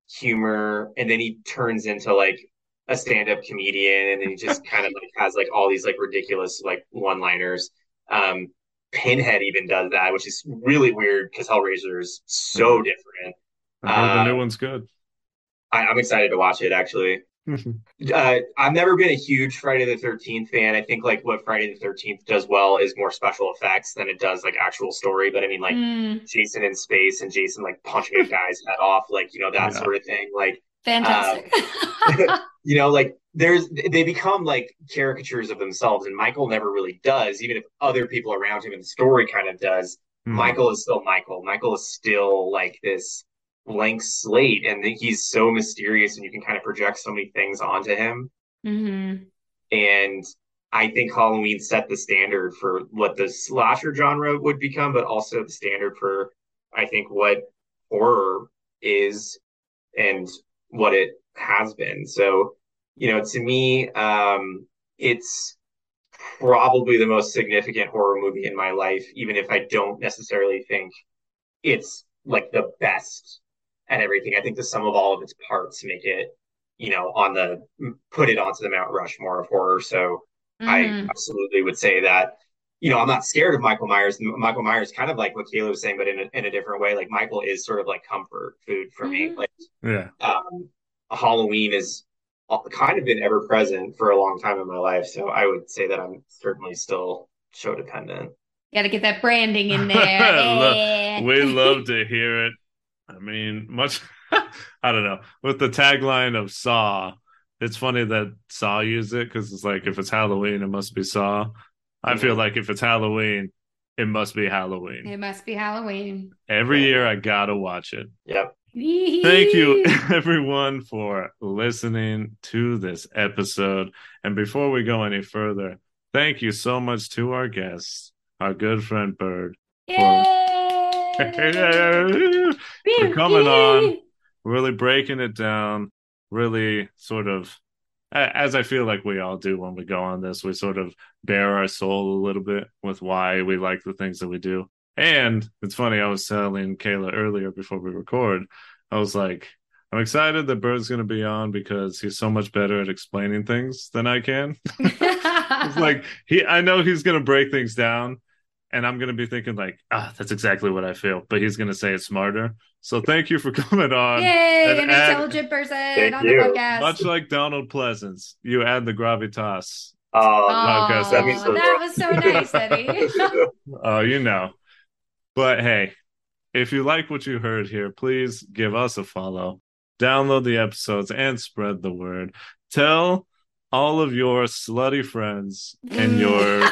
humor and then he turns into like a stand-up comedian and then he just kind of like has like all these like ridiculous like one-liners. Um pinhead even does that which is really weird because hellraiser is so mm-hmm. different. The new um, one's good. I, i'm excited to watch it actually uh, I've never been a huge Friday the Thirteenth fan. I think like what Friday the Thirteenth does well is more special effects than it does like actual story. But I mean, like mm. Jason in space and Jason like punching a guy's head off, like you know that yeah. sort of thing. Like fantastic. Um, you know, like there's they become like caricatures of themselves, and Michael never really does. Even if other people around him in the story kind of does, mm. Michael is still Michael. Michael is still like this blank slate and he's so mysterious and you can kind of project so many things onto him mm-hmm. and i think halloween set the standard for what the slasher genre would become but also the standard for i think what horror is and what it has been so you know to me um it's probably the most significant horror movie in my life even if i don't necessarily think it's like the best and everything. I think the sum of all of its parts make it, you know, on the put it onto the Mount Rushmore of horror. So mm-hmm. I absolutely would say that. you know, I'm not scared of Michael Myers. Michael Myers, kind of like what Kayla was saying, but in a, in a different way. Like Michael is sort of like comfort food for mm-hmm. me. Like, yeah, um, Halloween is kind of been ever present for a long time in my life. So I would say that I'm certainly still show dependent. Got to get that branding in there. we love to hear it. I mean, much. I don't know with the tagline of Saw. It's funny that Saw used it because it's like if it's Halloween, it must be Saw. I feel like if it's Halloween, it must be Halloween. It must be Halloween. Every year I gotta watch it. Yep. Thank you everyone for listening to this episode. And before we go any further, thank you so much to our guests, our good friend Bird, for, for coming on, really breaking it down, really sort of as I feel like we all do when we go on this, we sort of bare our soul a little bit with why we like the things that we do. And it's funny, I was telling Kayla earlier before we record, I was like, I'm excited that Bird's going to be on because he's so much better at explaining things than I can. it's like he, I know he's going to break things down, and I'm going to be thinking like, ah, that's exactly what I feel, but he's going to say it smarter. So thank you for coming on. Yay, an add, intelligent person on you. the podcast. Much like Donald Pleasence, you add the gravitas. Oh, podcast that, that was so nice, Eddie. oh, you know. But hey, if you like what you heard here, please give us a follow, download the episodes, and spread the word. Tell all of your slutty friends and your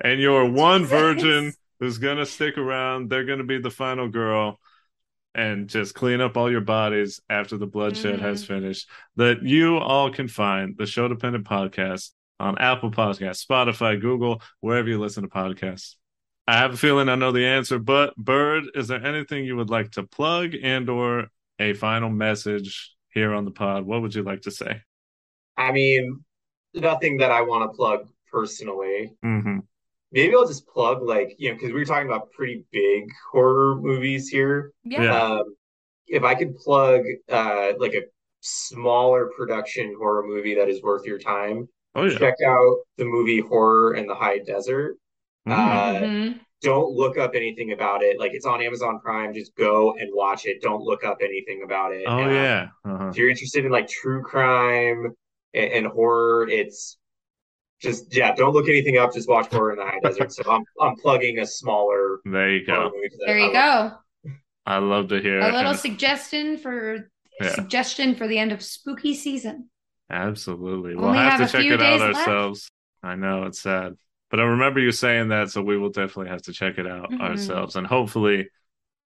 and your one virgin who's gonna stick around. They're gonna be the final girl and just clean up all your bodies after the bloodshed mm-hmm. has finished. That you all can find the Show Dependent Podcast on Apple Podcasts, Spotify, Google, wherever you listen to podcasts. I have a feeling I know the answer, but Bird, is there anything you would like to plug and or a final message here on the pod? What would you like to say? I mean, nothing that I want to plug personally. Mm-hmm maybe I'll just plug like you know because we were talking about pretty big horror movies here. Yeah. Um, if I could plug uh, like a smaller production horror movie that is worth your time, oh, yeah. check out the movie Horror in the High Desert. Mm-hmm. Uh, mm-hmm. Don't look up anything about it. Like it's on Amazon Prime. Just go and watch it. Don't look up anything about it. Oh um, yeah. Uh-huh. If you're interested in like true crime and, and horror, it's just yeah, don't look anything up. Just watch Horror in the High Desert. So I'm I'm plugging a smaller. There you go. There you go. I love to hear a little suggestion for yeah. suggestion for the end of spooky season. Absolutely, we'll have, have, to check it out ourselves. Left. I know it's sad, but I remember you saying that, so we will definitely have to check it out mm-hmm. ourselves, and hopefully,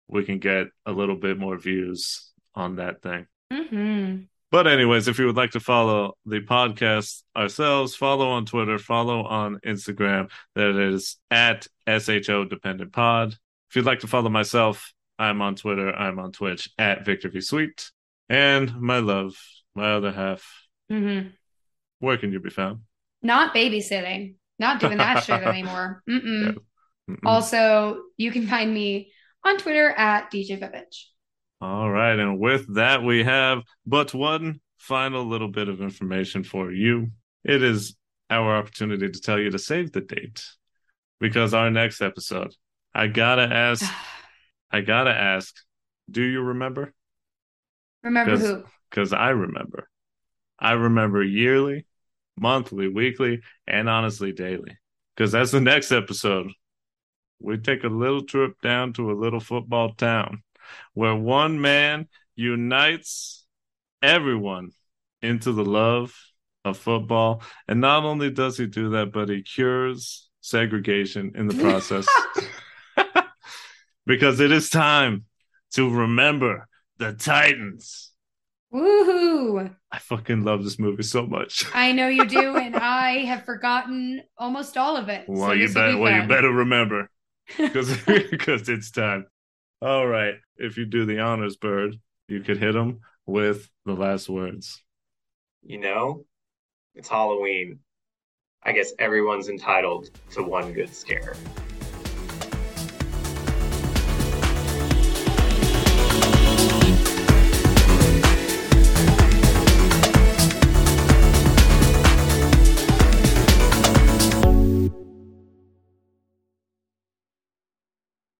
we can get a little bit more views on that thing. Mm-hmm. But anyways, if you would like to follow the podcast ourselves, follow on Twitter, follow on Instagram. That is at SHO Dependent Pod. If you'd like to follow myself, I'm on Twitter, I'm on Twitch at Victor V Sweet. And my love, my other half. Mm-hmm. Where can you be found? Not babysitting. Not doing that shit anymore. Mm-mm. Yeah. Mm-mm. Also, you can find me on Twitter at DJ Vivich. All right. And with that, we have but one final little bit of information for you. It is our opportunity to tell you to save the date because our next episode, I gotta ask, I gotta ask, do you remember? Remember Cause, who? Because I remember. I remember yearly, monthly, weekly, and honestly daily. Because that's the next episode. We take a little trip down to a little football town where one man unites everyone into the love of football. And not only does he do that, but he cures segregation in the process. because it is time to remember the Titans. Woohoo! I fucking love this movie so much. I know you do, and I have forgotten almost all of it. Well, so you better, well, you better remember because because it's time. All right. If you do the honors, Bird, you could hit him with the last words. You know, it's Halloween. I guess everyone's entitled to one good scare.